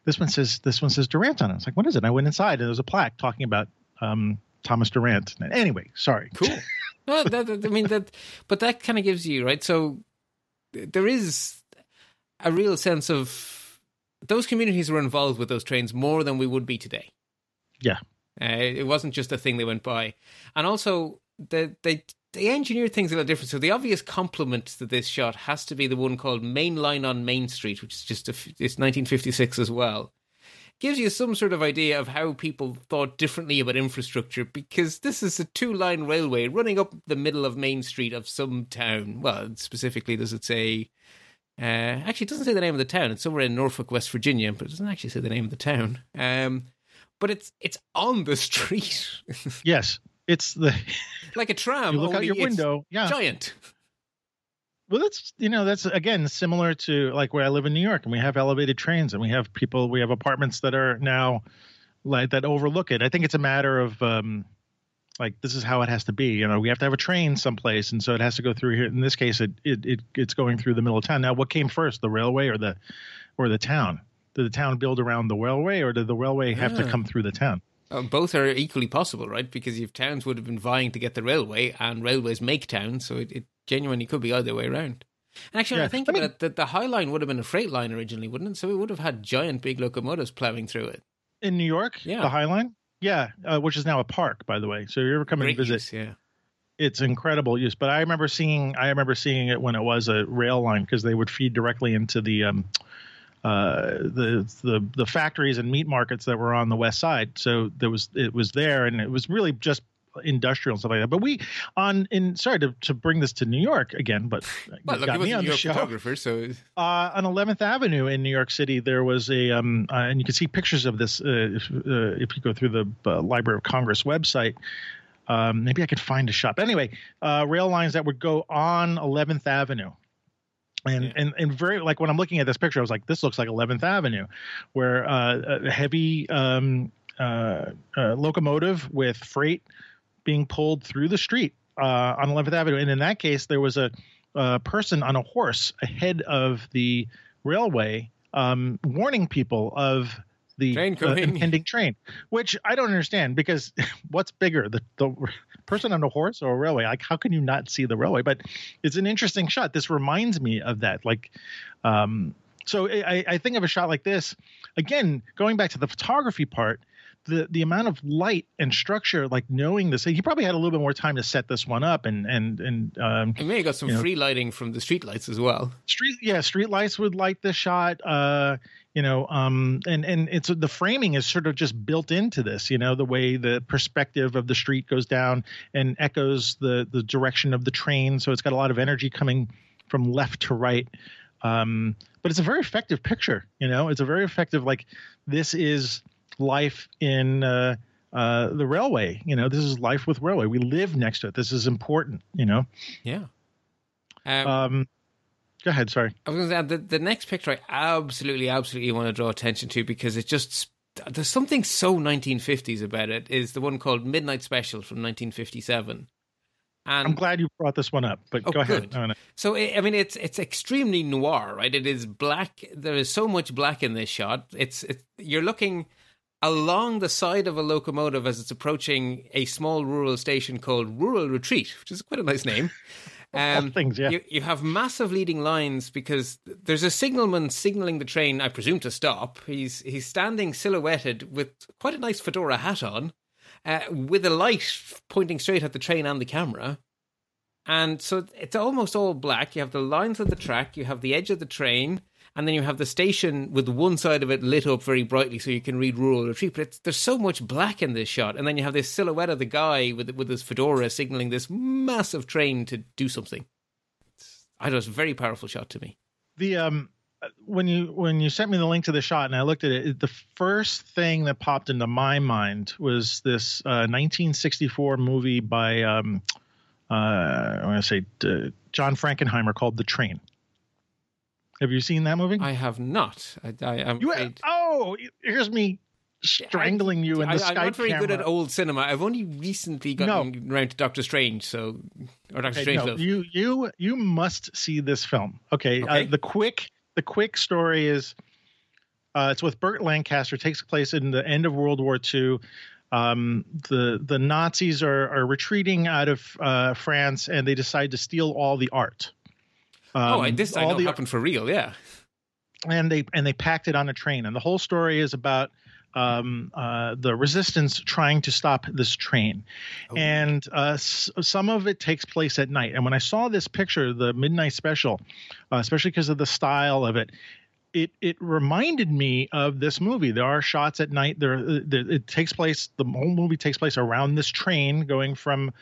"This one says this one says Durant on it." I was like, "What is it?" And I went inside, and there was a plaque talking about um, Thomas Durant. Anyway, sorry. Cool. no, that, that- I mean that, but that kind of gives you right. So there is a real sense of those communities were involved with those trains more than we would be today. Yeah. Uh, it wasn't just a thing they went by, and also the, they they engineered things a little different. So the obvious complement to this shot has to be the one called Main Line on Main Street, which is just a, it's 1956 as well. Gives you some sort of idea of how people thought differently about infrastructure because this is a two line railway running up the middle of Main Street of some town. Well, specifically, does it say? Uh, actually, it doesn't say the name of the town. It's somewhere in North Fork, West Virginia, but it doesn't actually say the name of the town. Um, but it's it's on the street, Yes, it's the. like a tram. You look out your window. Yeah, giant. Well, that's you know that's again similar to like where I live in New York, and we have elevated trains, and we have people, we have apartments that are now like that overlook it. I think it's a matter of um, like this is how it has to be. You know, we have to have a train someplace, and so it has to go through here. In this case, it it, it it's going through the middle of town. Now, what came first, the railway or the or the town? Did the town build around the railway, or did the railway have to Ah. come through the town? Uh, both are equally possible, right? Because if towns would have been vying to get the railway, and railways make towns, so it, it genuinely could be either way around. And actually, when I think I mean- about it, the, the High Line would have been a freight line originally, wouldn't it? So it would have had giant, big locomotives plowing through it. In New York, Yeah. the High Line, yeah, uh, which is now a park, by the way. So if you ever come and Great visit, use, yeah. it's incredible use. But I remember seeing I remember seeing it when it was a rail line because they would feed directly into the um, uh, the the the factories and meat markets that were on the west side. So there was it was there, and it was really just industrial and stuff like that. But we on in sorry to, to bring this to New York again, but Well, got me on New the York show. photographer, so Uh, on 11th Avenue in New York City, there was a, um, uh, and you can see pictures of this uh, if, uh, if you go through the uh, Library of Congress website. Um, maybe I could find a shop. Anyway, uh, rail lines that would go on 11th Avenue. And, Yeah. and and very like when I'm looking at this picture, I was like, this looks like 11th Avenue, where uh, a heavy um, uh, uh, locomotive with freight being pulled through the street uh, on 11th Avenue. And in that case, there was a uh, person on a horse ahead of the railway, um, warning people of the Train uh, impending train. Which I don't understand because what's bigger, the the person on a horse or a railway? Like, how can you not see the railway? But it's an interesting shot. This reminds me of that. Like, um, so I, I think of a shot like this again, going back to the photography part. The, the amount of light and structure, like knowing this, he probably had a little bit more time to set this one up, and and and um, I may have got some You know- free lighting from the streetlights as well. street yeah street lights would light the shot uh you know um and and it's the framing is sort of just built into this you know the way the perspective of the street goes down and echoes the the direction of the train. So it's got a lot of energy coming from left to right. Um but it's a very effective picture you know? It's a very effective like this is life in uh uh the railway you know this is life with railway we live next to it this is important you know Yeah. Um, um go ahead sorry I was going to say the, the next picture I absolutely, absolutely want to draw attention to because it just there's something so 1950s about it. Is the one called Midnight Special from 1957, and I'm glad you brought this one up, but Oh, go ahead. good. No, no. So I I mean, it's it's extremely noir, right? It is black. There is so much black in this shot. It's it's you're looking along the side of a locomotive as it's approaching a small rural station called Rural Retreat, which is quite a nice name. Um, things, yeah. You, you have massive leading lines because there's a signalman signaling the train, I presume, to stop. He's he's standing silhouetted with quite a nice fedora hat on, uh, with a light pointing straight at the train and the camera. And so it's almost all black. You have the lines of the track, you have the edge of the train, and then you have the station with one side of it lit up very brightly so you can read rural retreat. But there's so much black in this shot. And then you have this silhouette of the guy with with his fedora signaling this massive train to do something. It's, I don't know, it's a very powerful shot to me. The um when you when you sent me the link to the shot and I looked at it, the first thing that popped into my mind was this uh, 1964 movie by um uh I want to say uh, John Frankenheimer called The Train. Have you seen that movie? I have not. I, I, am you afraid. oh, here's me strangling you in the I, Skype I'm not very camera. good at old cinema. I've only recently gotten around to Doctor Strange, so or Doctor Okay, Strange. no, you you you must see this film. Okay, Okay. Uh, the quick the quick story is uh, it's with Burt Lancaster. Takes place in the end of World War II. Um, the the Nazis are are retreating out of uh, France, and they decide to steal all the art. Um, oh, I, this I all know the happened for real. Yeah. and they and they packed it on a train. And the whole story is about um, uh, the resistance trying to stop this train. And uh, s- some of it takes place at night. And when i saw this picture the midnight special uh, especially because of the style of it it it reminded me of this movie. There are shots at night. There, there it takes place the whole movie takes place around this train going from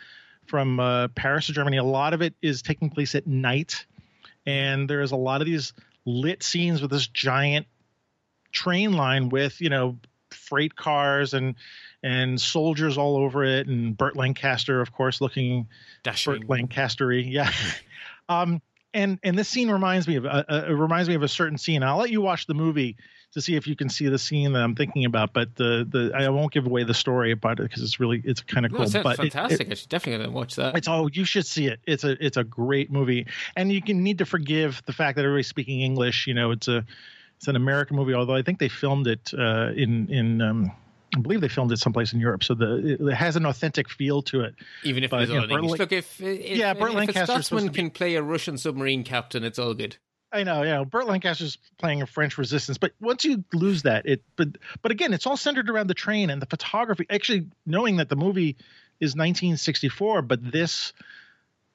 from uh, paris to germany. A lot of it is taking place at night and there's a lot of these lit scenes with this giant train line with you know freight cars and and soldiers all over it and Burt Lancaster of course looking Dashing. Burt Lancastery. Yeah. Um and and this scene reminds me of uh, uh, it reminds me of a certain scene. I'll let you watch the movie to see if you can see the scene that I'm thinking about but the the I won't give away the story about it because it's really it's kind of No, cool it but fantastic. it- I should definitely gonna watch that. it's oh, you should see it. It's a it's a great movie, and you can need to forgive the fact that everybody's speaking English. You know, it's a it's an American movie, although I think they filmed it uh, in in um, I believe they filmed it someplace in Europe, so the it, it has an authentic feel to it. Even if but, it is you know, in Burt English. Lan- Look, if, if, Yeah, if, Burt if a Scotsman be- can play a Russian submarine captain, it's all good. I know, yeah. Burt Lancaster's playing a French resistance, but once you lose that, it but but again, it's all centered around the train and the photography. Actually, knowing that the movie is 1964, but this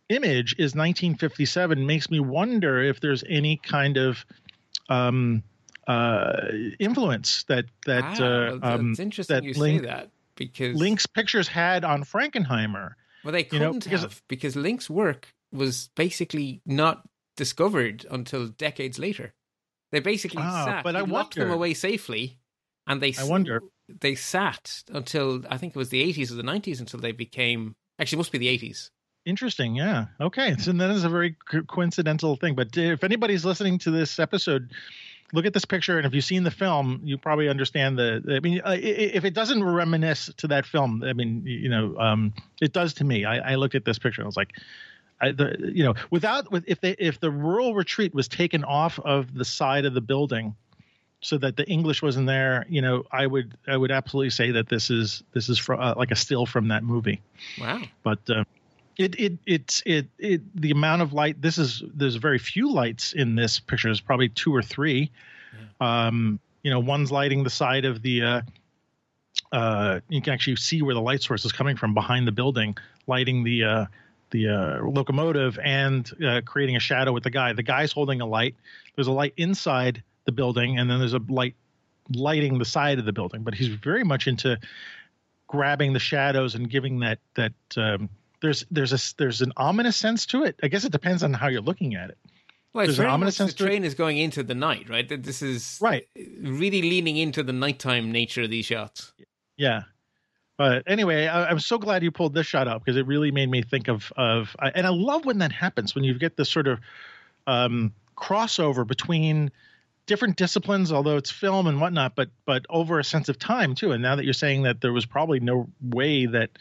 image is 1957 makes me wonder if there's any kind of um uh influence that that ah, uh um it's interesting that you Link- say that because Link's pictures had on Frankenheimer. well, they you know, couldn't because- have because Link's work was basically not discovered until decades later. They basically Ah, sat, but I locked them away safely, and they I wonder. they sat until I think it was the 80s or the 90s until they became actually it must be the 80s. Interesting. Yeah. Okay. So that is a very co- coincidental thing. But if anybody's listening to this episode, look at this picture, and if you've seen the film, you probably understand the. I mean, uh, if it doesn't reminisce to that film, I mean, you know, um, it does to me. I, I looked at this picture and I was like, I, the, you know, without with if they if the rural retreat was taken off of the side of the building, so that the English wasn't there, you know, I would I would absolutely say that this is this is from uh, like a still from that movie. Wow. But uh, it it it's it it the amount of light. This is there's very few lights in this picture. There's probably two or three. Yeah. Um, you know, one's lighting the side of the. Uh, uh, you can actually see where the light source is coming from behind the building, lighting the uh, the uh, locomotive and uh, creating a shadow with the guy. The guy's holding a light. There's a light inside the building, and then there's a light lighting the side of the building. But he's very much into grabbing the shadows and giving that that um, there's there's a there's an ominous sense to it. I guess it depends on how you're looking at it. Well, it's very much the train is going into the night, right? This is right, really leaning into the nighttime nature of these shots. Yeah, but anyway, I, am so glad you pulled this shot up because it really made me think of of, and I love when that happens when you get this sort of um, crossover between different disciplines, although it's film and whatnot, but but over a sense of time too. And now that you're saying that there was probably no way that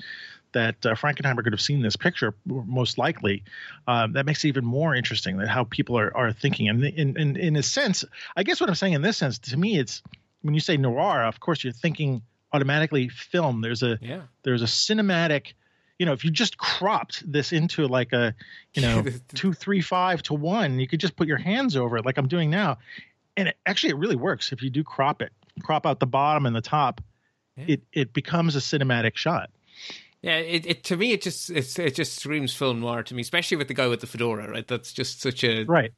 that uh, Frankenheimer could have seen this picture, most likely, um, that makes it even more interesting that how people are are thinking. And in, in in a sense, I guess what I'm saying in this sense, to me, it's when you say noir, of course you're thinking automatically film. There's a yeah. there's a cinematic you know, if you just cropped this into like a, you know, two, three, five to one, you could just put your hands over it like I'm doing now and it, actually it really works if you do crop it crop out the bottom and the top yeah. it it becomes a cinematic shot yeah it, it to me it just it, it just screams film noir to me especially with the guy with the fedora right that's just such a right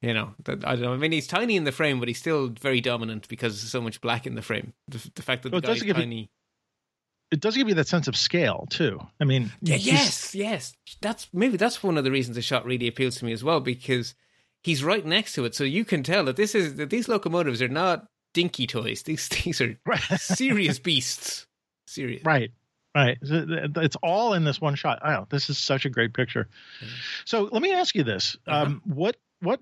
you know that i don't know i mean he's tiny in the frame but he's still very dominant because there's so much black in the frame the, the fact that well, the guy's tiny you, it does give you that sense of scale too. I mean, yeah, yes, yes. That's maybe that's one of the reasons the shot really appeals to me as well because he's right next to it, so you can tell that this is that these locomotives are not dinky toys. These these are serious beasts. Serious, right? Right. It's all in this one shot. Oh, this is such a great picture. So let me ask you this: uh-huh. um, what what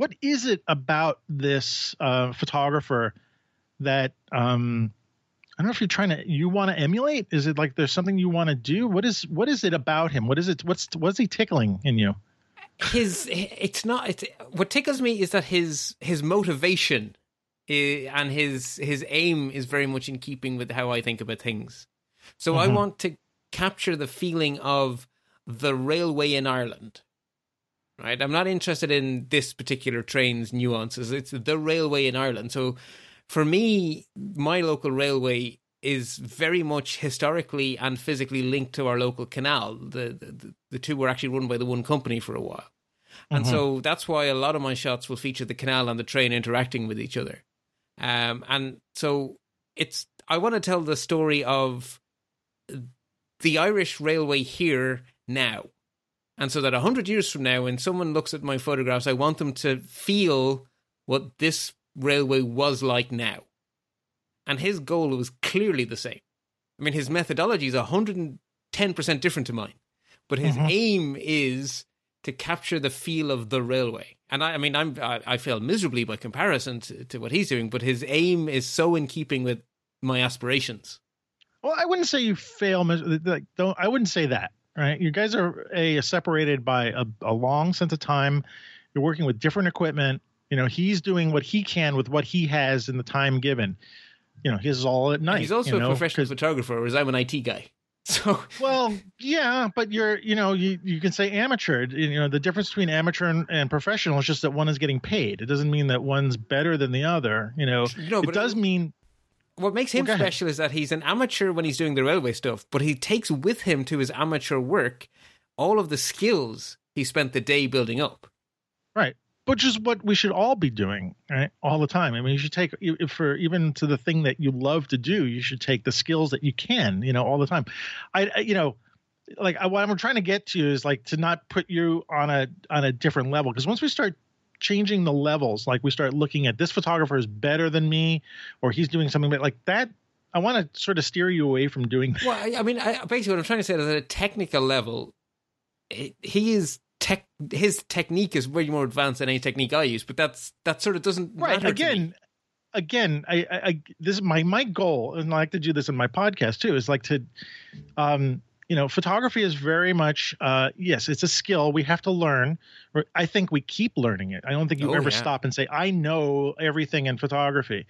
what is it about this uh, photographer that um, I don't know if you're trying to you want to emulate? Is it like there's something you want to do? What is what is it about him? What is it? What's what's he tickling in you? his it's not it's, what tickles me is that his his motivation is, eh, and his his aim is very much in keeping with how I think about things. So mm-hmm. I want to capture the feeling of the railway in Ireland. Right? I'm not interested in this particular train's nuances. It's the railway in Ireland. So for me, my local railway is very much historically and physically linked to our local canal. The, the, the two were actually run by the one company for a while. And mm-hmm. so that's why a lot of my shots will feature the canal and the train interacting with each other. Um, and so it's, I want to tell the story of the Irish railway here now. And so that a hundred years from now, when someone looks at my photographs, I want them to feel what this railway was like now and his goal was clearly the same. I mean, his methodology is 110% different to mine, but his mm-hmm. aim is to capture the feel of the railway. And I, I mean, I'm, I, I, fail miserably by comparison to, to what he's doing, but his aim is so in keeping with my aspirations. Well, I wouldn't say you fail. Like, don't. I wouldn't say that. Right? You guys are a separated by a, a long sense of time. You're working with different equipment. You know, he's doing what he can with what he has in the time given you know his all at night. He's also you know, a professional photographer, whereas I'm an IT guy. So well, yeah, but you're you know you you can say amateur. You know the difference between amateur and, and professional is just that one is getting paid. It doesn't mean that one's better than the other. You know, no, it does it, mean. What makes him well, special is that he's an amateur when he's doing the railway stuff, but he takes with him to his amateur work all of the skills he spent the day building up. Right. Which is what we should all be doing right all the time. I mean you should take for even to the thing that you love to do you should take the skills that you can you know all the time. I, I you know like I, what i'm trying to get to is like to not put you on a on a different level. Because once we start changing the levels like we start looking at this photographer is better than me or he's doing something but like that i want to sort of steer you away from doing that. well i mean I, basically what i'm trying to say is at a technical level he is tech his technique is way more advanced than any technique I use, but that's that sort of doesn't right. Again, again, I, I, this is my my goal, and I like to do this in my podcast too. Is like to, um, you know, photography is very much, uh, yes, it's a skill we have to learn. I think we keep learning it. I don't think you Oh, ever yeah. stop and say, I know everything in photography.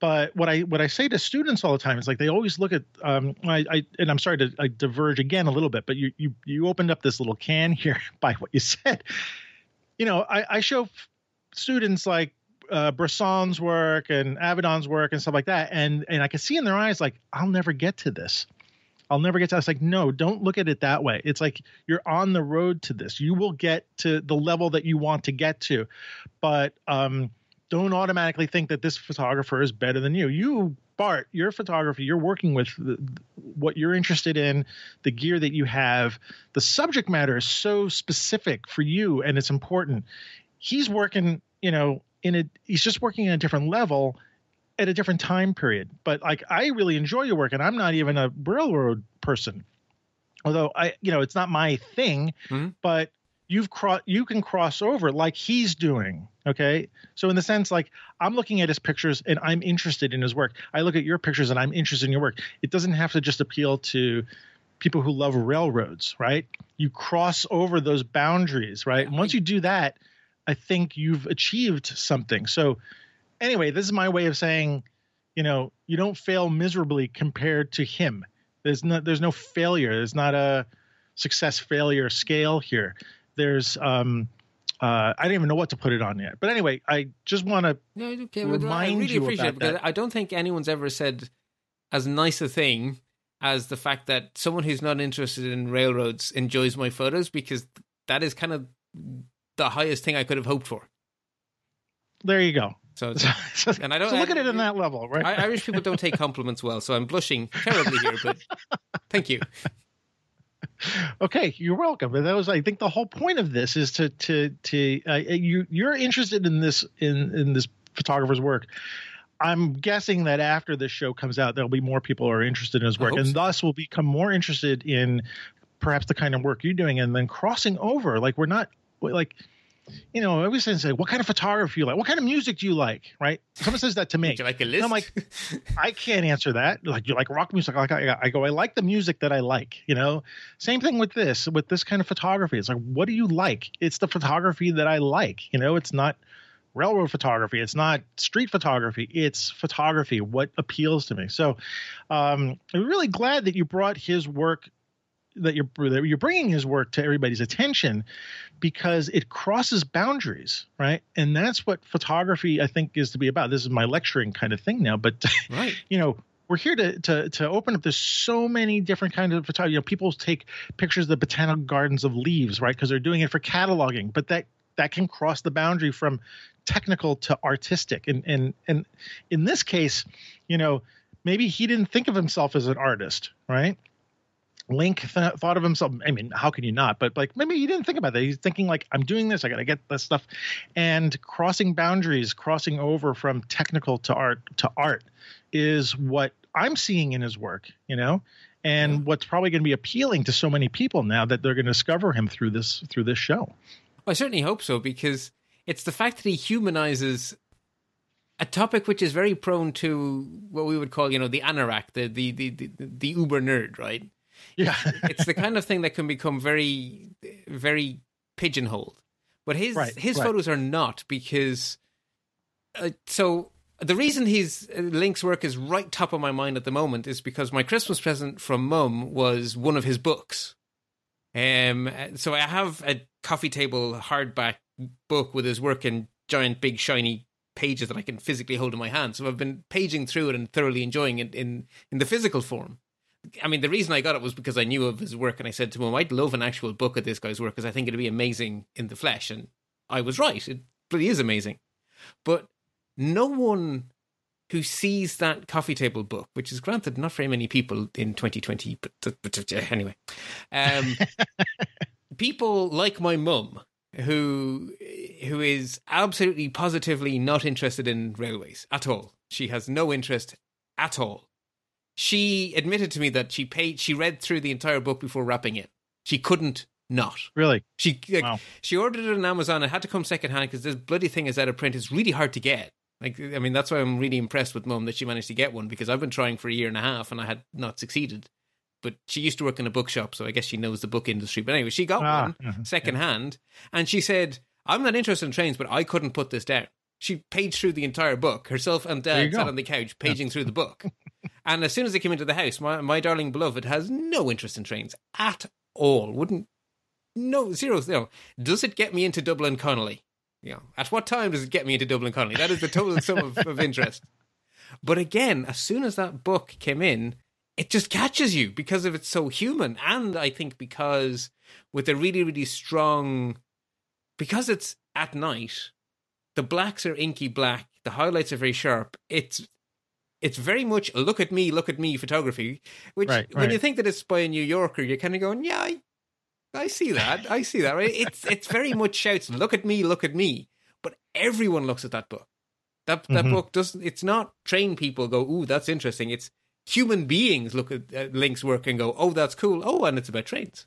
But what I what I say to students all the time is like they always look at um, I, I and I'm sorry to I diverge again a little bit, but you you you opened up this little can here by what you said. You know, I, I show students like uh, Bresson's work and Avedon's work and stuff like that, and and I can see in their eyes like I'll never get to this. I'll never get to. I was like no, don't look at it that way. It's like you're on the road to this. You will get to the level that you want to get to, but um, don't automatically think that this photographer is better than you. You, Bart, your photography, you're working with the, what you're interested in, the gear that you have. The subject matter is so specific for you, and it's important. He's working, you know, in a he's just working in a different level at a different time period. But like I really enjoy your work, and I'm not even a railroad person. Although I, you know, it's not my thing, Mhm. but you've cro- you can cross over like he's doing. Okay, so in the sense like I'm looking at his pictures and I'm interested in his work. I look at your pictures and I'm interested in your work. It doesn't have to just appeal to people who love railroads, right? You cross over those boundaries, right? And once you do that, I think you've achieved something. So anyway, this is my way of saying, you know, you don't fail miserably compared to him. There's no there's no failure. There's not a success failure scale here. There's um uh, I don't even know what to put it on yet. But anyway, I just want to No, okay, I remind really you appreciate it because that. I don't think anyone's ever said as nice a thing as the fact that someone who's not interested in railroads enjoys my photos because that is kind of the highest thing I could have hoped for. there you go. So, So, and I don't so look I- at it in that level, right? I, Irish people don't take compliments well, so I'm blushing terribly here. But thank you. okay, you're welcome. But that was, I think, the whole point of this is to to to uh, you you're interested in this in in this photographer's work. I'm guessing that after this show comes out, there'll be more people who are interested in his work, and so. thus will become more interested in perhaps the kind of work you're doing, and then crossing over. Like we're not like. You know, I always say, "What kind of photography you like? What kind of music do you like?" Right? Someone says that to me. You like a list? I'm like, I can't answer that. Like you like rock music? Like I, I go, I like the music that I like. You know, same thing with this, with this kind of photography. It's like, what do you like? It's the photography that I like. You know, it's not railroad photography. It's not street photography. It's photography. What appeals to me? So, um, I'm really glad that you brought his work. That you're that you're bringing his work to everybody's attention, because it crosses boundaries, right? And that's what photography, I think, is to be about. This is my lecturing kind of thing now, but right. you know we're here to to to open up there's so many different kinds of photography you know people take pictures of the botanical gardens of leaves right because they're doing it for cataloging but that that can cross the boundary from technical to artistic and and and in this case you know maybe he didn't think of himself as an artist right Link th- thought of himself. I mean, how can you not? But like, maybe he didn't think about that. He's thinking like, I'm doing this. I got to get this stuff, and crossing boundaries, crossing over from technical to art to art, is what I'm seeing in his work. You know, and what's probably going to be appealing to so many people now that they're going to discover him through this through this show. I certainly hope so because it's the fact that he humanizes a topic which is very prone to what we would call, you know, the anorak, the the the the, the uber nerd, right? Yeah, It's the kind of thing that can become very very pigeonholed. But his Right, his right. photos are not because uh, so the reason his uh, Link's work is right top of my mind at the moment is because my Christmas present from Mum was one of his books. Um, so I have a coffee table hardback book with his work in giant, big, shiny pages that I can physically hold in my hand. So I've been paging through it and thoroughly enjoying it in in the physical form. I mean, the reason I got it was because I knew of his work, and I said to him, "I'd love an actual book of this guy's work because I think it'd be amazing in the flesh." And I was right; it really is amazing. But no one who sees that coffee table book, which is granted not very many people in 2020, but, but anyway, um, people like my mum who who is absolutely positively not interested in railways at all. She has no interest at all. She admitted to me that she paid she read through the entire book before wrapping it. She couldn't not. really. She like, Wow. she ordered it on Amazon. It had to come secondhand because this bloody thing is out of print. It's really hard to get. Like I mean, that's why I'm really impressed with Mum that she managed to get one because I've been trying for a year and a half and I had not succeeded. but she used to work in a bookshop, so I guess she knows the book industry. But anyway, she got Ah, one mhm, second hand, and she said, "I'm not interested in trains, but I couldn't put this down." She paged through the entire book. Herself and Dad sat on the couch paging through the book. and as soon as they came into the house, my my darling beloved has no interest in trains at all. Wouldn't no zero zero. Does it get me into Dublin Connolly? Know, at what time does it get me into Dublin Connolly? That is the total sum of, of interest. But again, as soon as that book came in, it just catches you because of it's so human, and I think because with a really really strong, because it's at night, the blacks are inky black, the highlights are very sharp. It's it's very much look at me, look at me photography. Which Right, when right. you think that it's by a New Yorker, you're kind of going, yeah, I, I see that, I see that. Right? It's it's very much shouts, look at me, look at me. But everyone looks at that book. That that Mhm. book doesn't. It's not trained people go, ooh, that's interesting. It's human beings look at uh, Link's work and go, oh, that's cool. Oh, and it's about trains.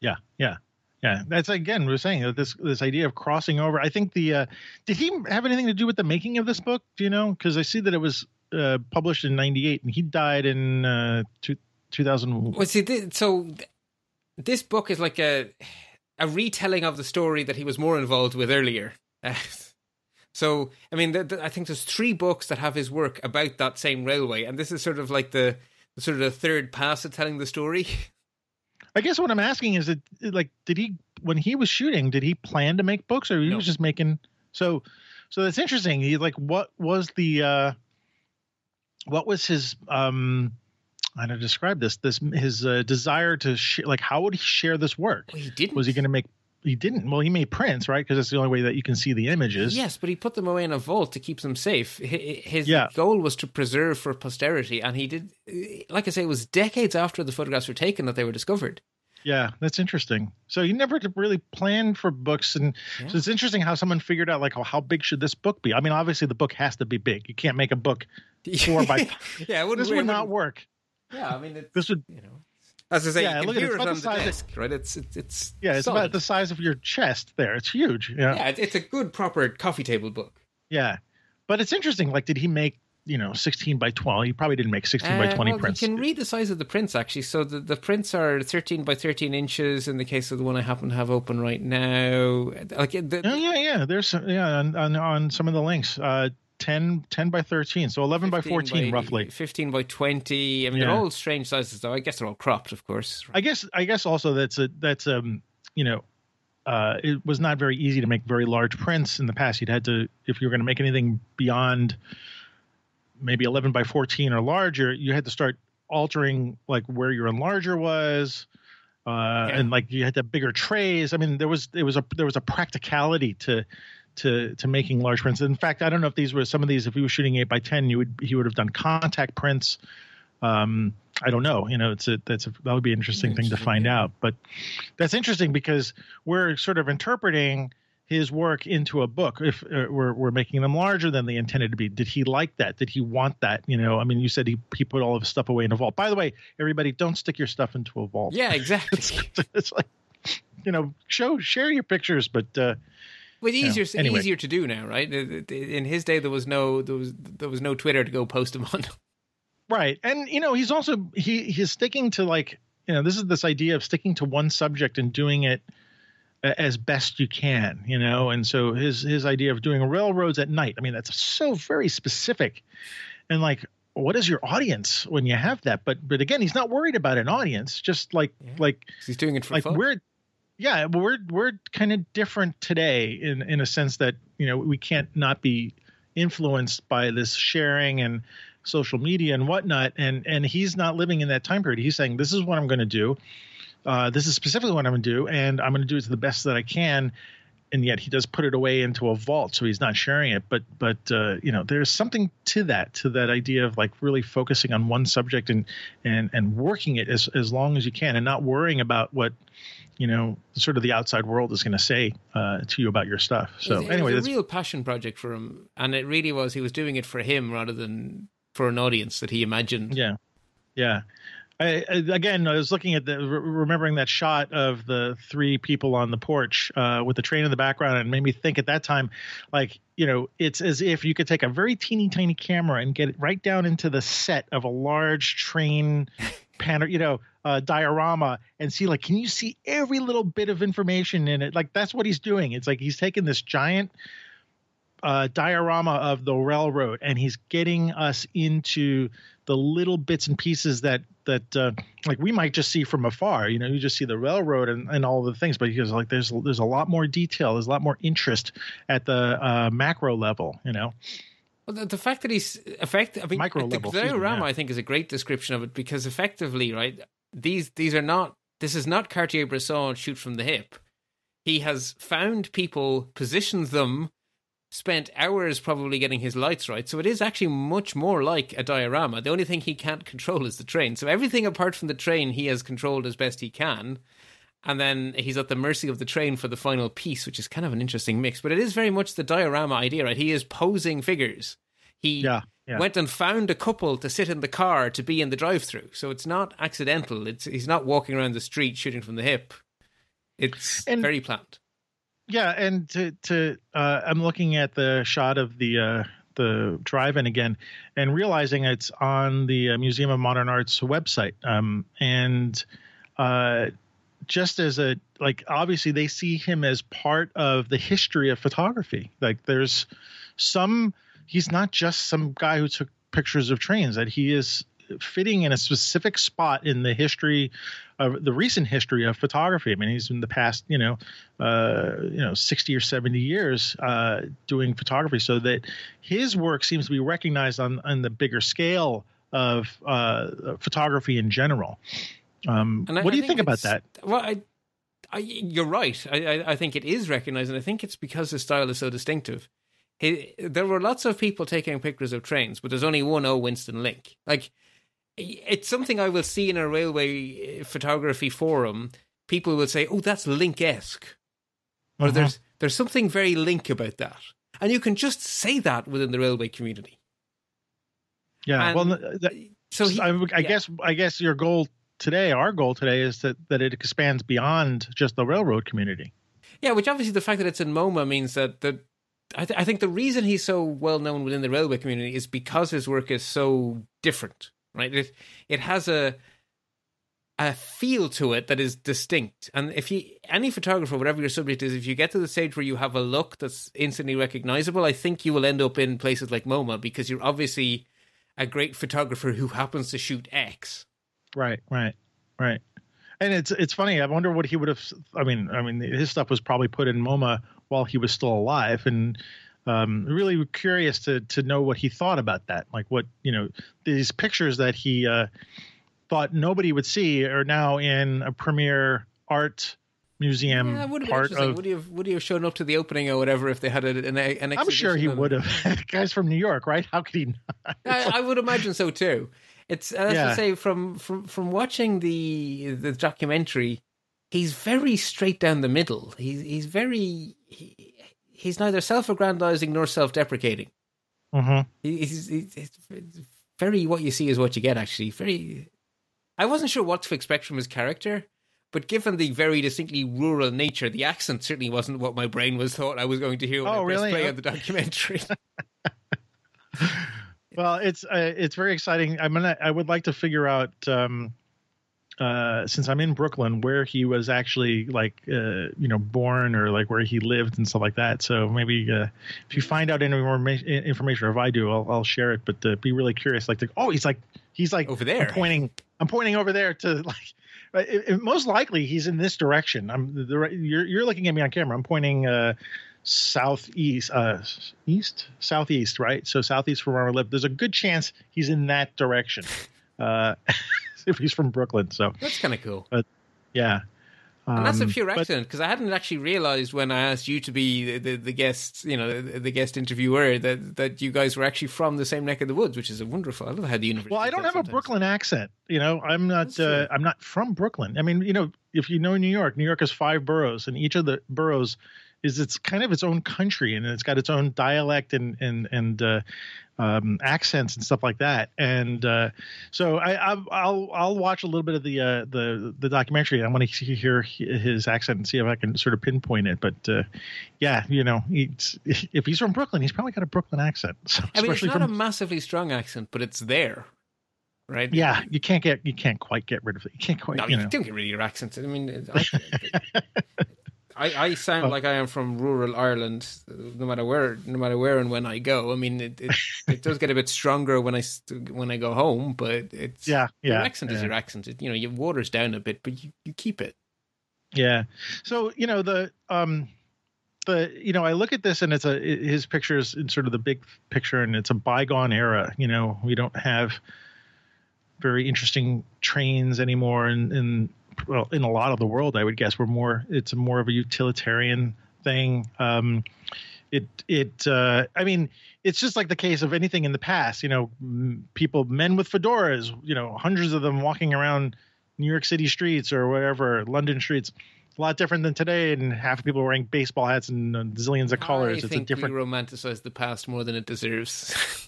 Yeah, yeah, yeah. That's again we we're saying this this idea of crossing over. I think the uh, did he have anything to do with the making of this book? Do you know? Because I see that it was uh, published in '98 and he died in uh, two, 2000. Well, see, thi- so th- this book is like a a retelling of the story that he was more involved with earlier. So, I mean, th- th- I think there's three books that have his work about that same railway, and this is sort of like the, the sort of the third pass at telling the story. I guess what I'm asking is that like did he when he was shooting did he plan to make books or he No. was just making so so that's interesting. He like what was the uh what was his um I don't know, describe this this his uh, desire to sh- like how would he share this work? Well, he didn't. Was he going to make he didn't. Well, he made prints, right? Because that's the only way that you can see the images. Yes, but he put them away in a vault to keep them safe. His Yeah. goal was to preserve for posterity, and he did. Like I say, it was decades after the photographs were taken that they were discovered. Yeah, that's interesting. So you never really planned for books, and Yeah. so it's interesting how someone figured out like oh, how big should this book be? I mean, obviously the book has to be big. You can't make a book. Four by- yeah, it. This would not work. Yeah, I mean, This would you know, as I say, Yeah, look at it. It's about on the the size of- desk, right? It's it's it's yeah, it's solid. about the size of your chest. There, it's huge. Yeah, yeah, it's a good proper coffee table book. yeah. But it's interesting. Like, did he make you know 16 by 12? He probably didn't make 16 by Uh, 20 well, prints. You can read the size of the prints actually. So the, the prints are 13 by 13 inches in the case of the one I happen to have open right now. Like the, Oh yeah, yeah. There's some, yeah on, on on some of the links. Uh, 10, 10 by 13, so 11 by 15 14 roughly. 15 by 20. I mean, they're all strange sizes though. I guess they're all cropped, of course. I guess I guess also that's a that's um you know uh it was not very easy to make very large prints in the past. You'd had to if you were going to make anything beyond maybe 11 by 14 or larger, you had to start altering like where your enlarger was. Uh, and like you had to have bigger trays. I mean, there was it was a there was a practicality to to to making large prints. In fact, I don't know if these were some of these. If he was shooting eight by ten, you would he would have done contact prints. Um, I don't know. You know, it's a that's a, that would be an interesting thing to find yeah. out. But that's interesting because we're sort of interpreting his work into a book. If uh, we're we're making them larger than they intended to be, did he like that? Did he want that? You know, I mean, you said he he put all of his stuff away in a vault. By the way, everybody, don't stick your stuff into a vault. Yeah, exactly. it's, it's like you know, show share your pictures, but uh, Well, Yeah. easier Anyway. easier to do now, right? In his day, there was no there was there was no Twitter to go post them on. right. And you know, he's also he he's sticking to like you know, this is this idea of sticking to one subject and doing it as best you can, you know. And so his his idea of doing railroads at night. I mean, that's so very specific. And like what is your audience when you have that? But but again, he's not worried about an audience. Just like Yeah. like He's doing it for like fun. we're yeah we're we're kind of different today in in a sense that you know we can't not be influenced by this sharing and social media and whatnot and and he's not living in that time period he's saying this is what i'm going to do uh, this is specifically what i'm going to do and i'm going to do it to the best that i can and yet he does put it away into a vault so he's not sharing it but but uh, you know there's something to that to that idea of like really focusing on one subject and and and working it as as long as you can and not worrying about what you know sort of the outside world is going to say uh, to you about your stuff so it anyway it was a real passion project for him, and it really was. He was doing it for him rather than for an audience that he imagined. yeah yeah I, again, I was looking at the remembering that shot of the three people on the porch uh, with the train in the background, and made me think at that time, like you know, it's as if you could take a very teeny tiny camera and get it right down into the set of a large train panel, you know, uh, diorama, and see like, can you see every little bit of information in it? Like that's what he's doing. It's like he's taking this giant uh, diorama of the railroad, and he's getting us into the little bits and pieces that that uh, like we might just see from afar. You know, you just see the railroad and, and all the things, but because like there's there's a lot more detail, there's a lot more interest at the uh, macro level. You know. Well, the, the fact that he's effective, I mean, Micro the level, diorama, me, yeah. I think, is a great description of it because effectively, right, these these are not. This is not Cartier-Bresson shoot from the hip. He has found people, positioned them, spent hours probably getting his lights right. So it is actually much more like a diorama. The only thing he can't control is the train. So everything apart from the train, he has controlled as best he can. And then he's at the mercy of the train for the final piece, which is kind of an interesting mix. But it is very much the diorama idea, right? He is posing figures. He Yeah, yeah. went and found a couple to sit in the car to be in the drive-through. So it's not accidental. It's he's not walking around the street shooting from the hip. It's And- very planned. Yeah, and to to uh, I'm looking at the shot of the uh, the drive-in again, and realizing it's on the uh, Museum of Modern Art's website. Um, and uh, just as a like, obviously they see him as part of the history of photography. Like, there's some. He's not just some guy who took pictures of trains. That he is fitting in a specific spot in the history of the recent history of photography. I mean, he's in the past, you know, uh, you know, 60 or 70 years uh, doing photography, so that his work seems to be recognized on on the bigger scale of uh, photography in general. Um, And I- what do I you think, about that? Well, I, I, you're right. I, I, I think it is recognized, and I think it's because his style is so distinctive. He, there were lots of people taking pictures of trains, but there's only one O. Winston Link. Like, it's something I will see in a railway uh, photography forum. People will say, "Oh, that's Link-esque," or Uh-huh. "There's there's something very Link about that," and you can just say that within the railway community. Yeah, and- well, th- th- So he, I, I yeah. guess I guess your goal today, our goal today, is that that it expands beyond just the railroad community. Yeah, which obviously the fact that it's in MoMA means that that I, th- I think the reason he's so well known within the railway community is because his work is so different, right? It it has a a feel to it that is distinct, and if you any photographer, whatever your subject is, if you get to the stage where you have a look that's instantly recognizable, I think you will end up in places like MoMA because you're obviously a great photographer who happens to shoot X. Right, right, right. And it's it's funny. I wonder what he would have. I mean, I mean, his stuff was probably put in MoMA while he was still alive, and um, really curious to to know what he thought about that. Like what you know, these pictures that he uh, thought nobody would see are now in a premier art museum Yeah, would part of. Would he have would he have shown up to the opening or whatever if they had an, an I'm sure he would have. Guys from New York, right? How could he not? I, I would imagine so too. It's as Yeah. I say from from from watching the the documentary, he's very straight down the middle. He's he's very he, he's neither self-aggrandizing nor self-deprecating. hmm He's, he's, he's very what you see is what you get. Actually, very. I wasn't sure what to expect from his character, but given the very distinctly rural nature, the accent certainly wasn't what my brain was thought I was going to hear when Oh, I really? play Oh. on the documentary. Well, it's uh, it's very exciting. I'm gonna. I would like to figure out um, uh, since I'm in Brooklyn where he was actually like uh, you know born or like where he lived and stuff like that. So maybe uh, if you find out any more ma- information, or if I do, I'll, I'll share it. But uh, be really curious. Like, to, oh, he's like he's like Over there. I'm pointing. I'm pointing over there to like. It, it- most likely he's in this direction. I'm the, the you're you're looking at me on camera. I'm pointing uh, southeast, uh, east, southeast, right? So southeast from where I live. There's a good chance he's in that direction. Uh, if he's from Brooklyn, so That's kind of cool. yeah. And that's a Um, pure but- accident because I hadn't actually realized when I asked you to be the, the, the guest, you know, the, the guest interviewer, that that you guys were actually from the same neck of the woods, which is a wonderful. I love how the universe. Well, I don't have a. Brooklyn accent. You know, I'm not. Uh, I'm not from Brooklyn. I mean, you know, if you know New York, New York has five boroughs, and each of the boroughs is it's kind of its own country and it's got its own dialect and and and uh, um, accents and stuff like that. And uh, so I, will I'll watch a little bit of the uh, the the documentary. I want to hear his accent and see if I can sort of pinpoint it. But uh, yeah, you know, if he's from Brooklyn, he's probably got a Brooklyn accent. So, I mean, it's not from, a massively strong accent, but it's there. Right. Yeah, you can't get you can't quite get rid of it. You can't quite. No, you, you know. don't get rid of your accent. I mean, I, I, I sound oh. like I am from rural Ireland, no matter where, no matter where and when I go. I mean, it it, it does get a bit stronger when I when I go home, but it's yeah, yeah. Your accent yeah. is your accent. It, you know, you waters down a bit, but you, you keep it. Yeah. So you know the um the you know I look at this and it's a his pictures in sort of the big picture and it's a bygone era. You know, we don't have very interesting trains anymore and, and well, in a lot of the world, I would guess we're more. It's more of a utilitarian thing. Um, it it uh, I mean, it's just like the case of anything in the past. You know, people, men with fedoras. You know, hundreds of them walking around New York City streets or whatever, London streets. A lot different than today, and half the people wearing baseball hats and zillions of colors. I it's think a different. We romanticize the past more than it deserves.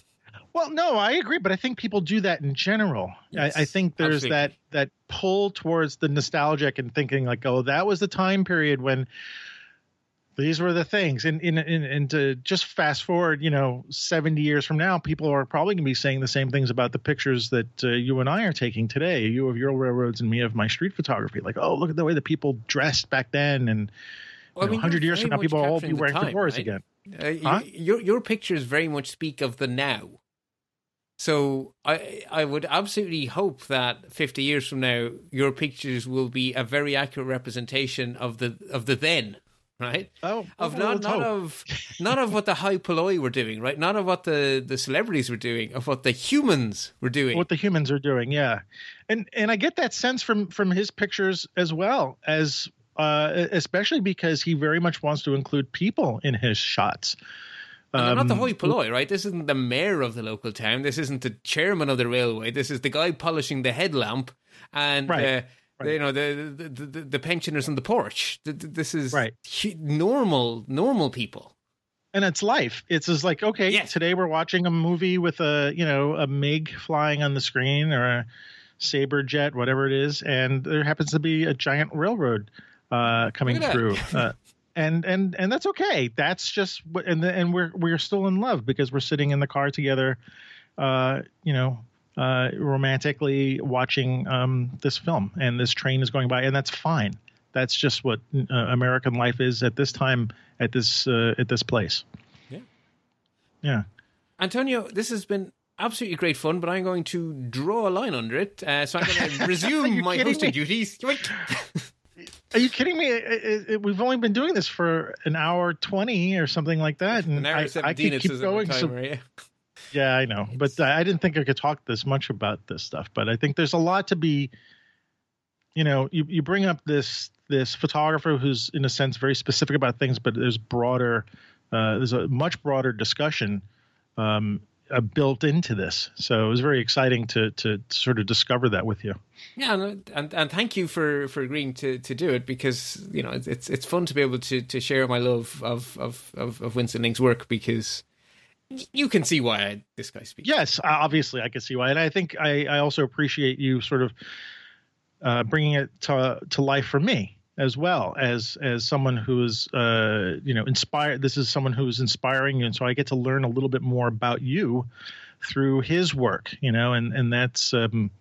Well, no, I agree, but I think people do that in general. Yes, I, I, think there's absolutely. that that pull towards the nostalgic and thinking like, oh, that was the time period when these were the things. And and and, and to just fast forward, you know, 70 years from now, people are probably going to be saying the same things about the pictures that uh, you and I are taking today. You of your railroads and me of my street photography. Like, oh, look at the way the people dressed back then, and well, know, I mean, 100 years from now, people will all be wearing fedoras right? again. Uh, huh? your your pictures very much speak of the now so I I would absolutely hope that 50 years from now your pictures will be a very accurate representation of the of the then, right? Oh, of not not of not of what the high polloi were doing, right? Not of what the the celebrities were doing, of what the humans were doing. What the humans are doing, yeah. And and I get that sense from from his pictures as well as uh, especially because he very much wants to include people in his shots. And they're not the um, hoi polloi, right? This isn't the mayor of the local town. This isn't the chairman of the railway. This is the guy polishing the headlamp and right. Uh, right. you know the, the, the the pensioners on the porch. This is right. normal normal people. And it's life. It's just like okay, yes. today we're watching a movie with a you know a MiG flying on the screen or a saber jet, whatever it is, and there happens to be a giant railroad uh, coming through. Uh, and and and that's okay. That's just what, and the, and we're we're still in love because we're sitting in the car together, uh, you know, uh, romantically watching um, this film, and this train is going by, and that's fine. That's just what uh, American life is at this time, at this uh, at this place. Yeah, yeah. Antonio, this has been absolutely great fun, but I'm going to draw a line under it. Uh, so I'm going to resume my hosting duties. Are you kidding me? It, it, it, we've only been doing this for an hour twenty or something like that, and an hour I, I keep, keep going. Timer, so, yeah. I know, but I didn't think I could talk this much about this stuff. But I think there's a lot to be. You know, you you bring up this this photographer who's in a sense very specific about things, but there's broader. Uh, there's a much broader discussion um, uh, built into this. So it was very exciting to to sort of discover that with you. Yeah, and and, and thank you for, for agreeing to, to do it because you know it's it's fun to be able to, to share my love of of of, of Winston Link's work because you can see why I, this guy speaks. Yes, obviously I can see why, and I think I I also appreciate you sort of uh, bringing it to to life for me as well as as someone who is uh, you know inspired. This is someone who is inspiring you, and so I get to learn a little bit more about you through his work. You know, and and that's um,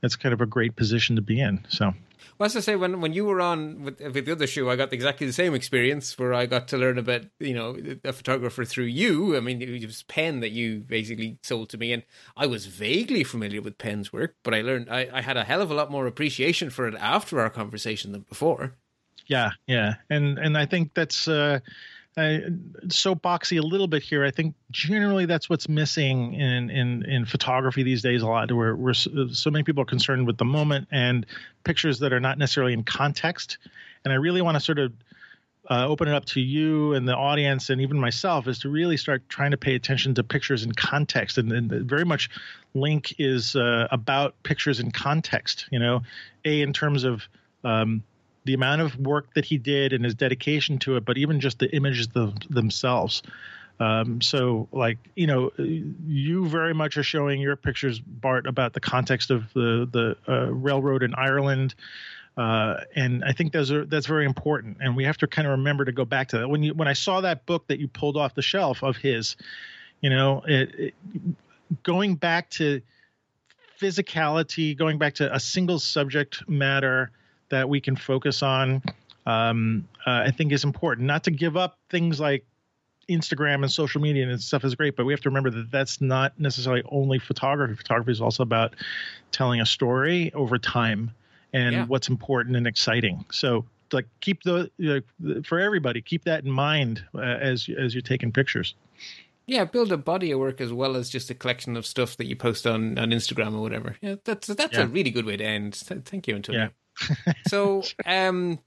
that's kind of a great position to be in. So. Well, as I say, when when you were on with, with the other show, I got exactly the same experience where I got to learn about you know a photographer through you. I mean, it was Penn that you basically sold to me, and I was vaguely familiar with Penn's work, but I learned I, I had a hell of a lot more appreciation for it after our conversation than before. Yeah, yeah, and and I think that's uh, uh, soapboxy a little bit here. I think generally that's what's missing in in in photography these days a lot. Where where so many people are concerned with the moment and pictures that are not necessarily in context. And I really want to sort of uh, open it up to you and the audience and even myself is to really start trying to pay attention to pictures in context and, and very much Link is uh, about pictures in context you know a in terms of um, the amount of work that he did and his dedication to it, but even just the images the, themselves. Um, so, like you know, you very much are showing your pictures, Bart, about the context of the the uh, railroad in Ireland, uh, and I think those are that's very important. And we have to kind of remember to go back to that. When you when I saw that book that you pulled off the shelf of his, you know, it, it, going back to physicality, going back to a single subject matter that we can focus on, um, uh, I think is important. Not to give up things like Instagram and social media and stuff is great, but we have to remember that that's not necessarily only photography. Photography is also about telling a story over time and yeah. what's important and exciting. So, like, keep the you know, for everybody, keep that in mind uh, as as you're taking pictures. Yeah, build a body of work as well as just a collection of stuff that you post on, on Instagram or whatever. Yeah, that's that's yeah. a really good way to end. Thank you, Antonio. Yeah. So, um,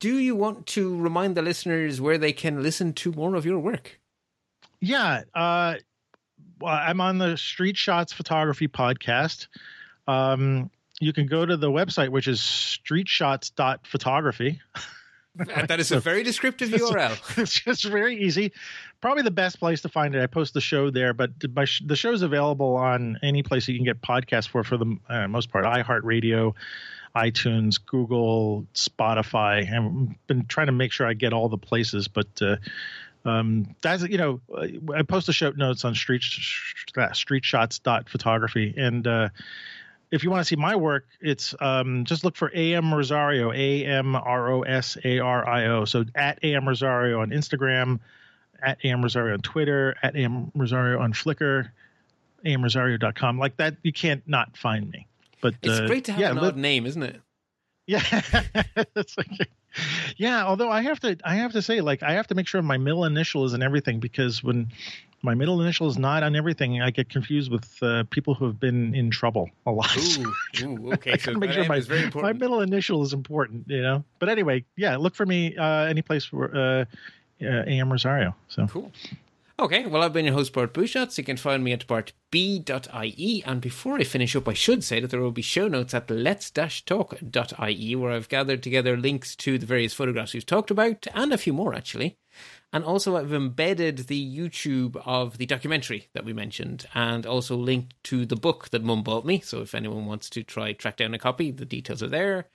do you want to remind the listeners where they can listen to more of your work? Yeah, uh, I'm on the Street Shots Photography podcast. Um, you can go to the website, which is streetshots.photography. that is a very descriptive URL. It's just very easy. Probably the best place to find it. I post the show there, but my, the show is available on any place you can get podcasts for, for the uh, most part, iHeartRadio, iTunes, Google, Spotify. I've been trying to make sure I get all the places, but uh, um, that's you know I post the show notes on street streetshots.photography and uh, if you want to see my work, it's um, just look for AM Rosario, A M R O S A R I O. So at AM Rosario on Instagram, at AM Rosario on Twitter, at AM Rosario on Flickr, amrosario.com. Like that, you can't not find me. But it's uh, great to have yeah, an odd name, isn't it? Yeah, like, yeah. Although I have to, I have to say, like, I have to make sure my middle initial is in everything because when my middle initial is not on everything, I get confused with uh, people who have been in trouble a lot. Ooh, ooh okay. so make sure my, my middle initial is important, you know. But anyway, yeah, look for me uh, any place where uh, uh AM Rosario. So cool. Okay, well, I've been your host, Bart Busschots. You can find me at bartb.ie. And before I finish up, I should say that there will be show notes at let's-talk.ie, where I've gathered together links to the various photographs we've talked about, and a few more, actually. And also, I've embedded the YouTube of the documentary that we mentioned, and also linked to the book that Mum bought me. So if anyone wants to try track down a copy, the details are there.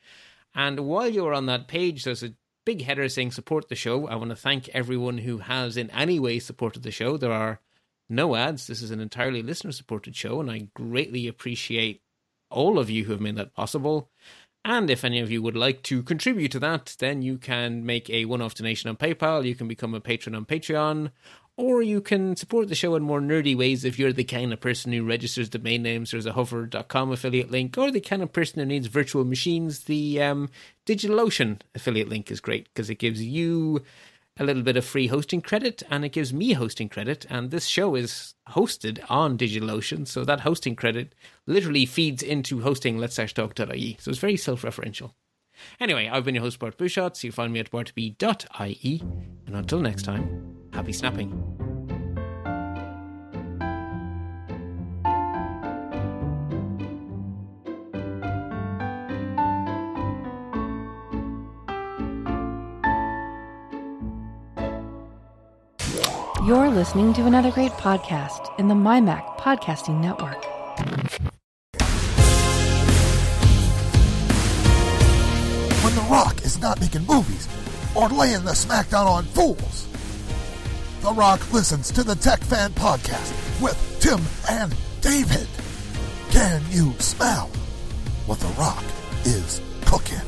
And while you're on that page, there's a big header saying support the show. I want to thank everyone who has in any way supported the show. There are no ads. This is an entirely listener supported show, and I greatly appreciate all of you who have made that possible. And if any of you would like to contribute to that, then you can make a one off donation on PayPal, you can become a patron on Patreon, or you can support the show in more nerdy ways if you're the kind of person who registers domain names. There's a hover.com affiliate link, or the kind of person who needs virtual machines. The um, DigitalOcean affiliate link is great because it gives you a little bit of free hosting credit and it gives me hosting credit. And this show is hosted on DigitalOcean, so that hosting credit literally feeds into hosting Let's Talk.ie. So it's very self referential. Anyway, I've been your host, Bart Busschots. You find me at bartb.ie. And until next time, happy snapping. You're listening to another great podcast in the MyMac Podcasting Network. When The Rock is not making movies or laying the smackdown on fools, The Rock listens to the Tech Fan Podcast with Tim and David. Can you smell what The Rock is cooking?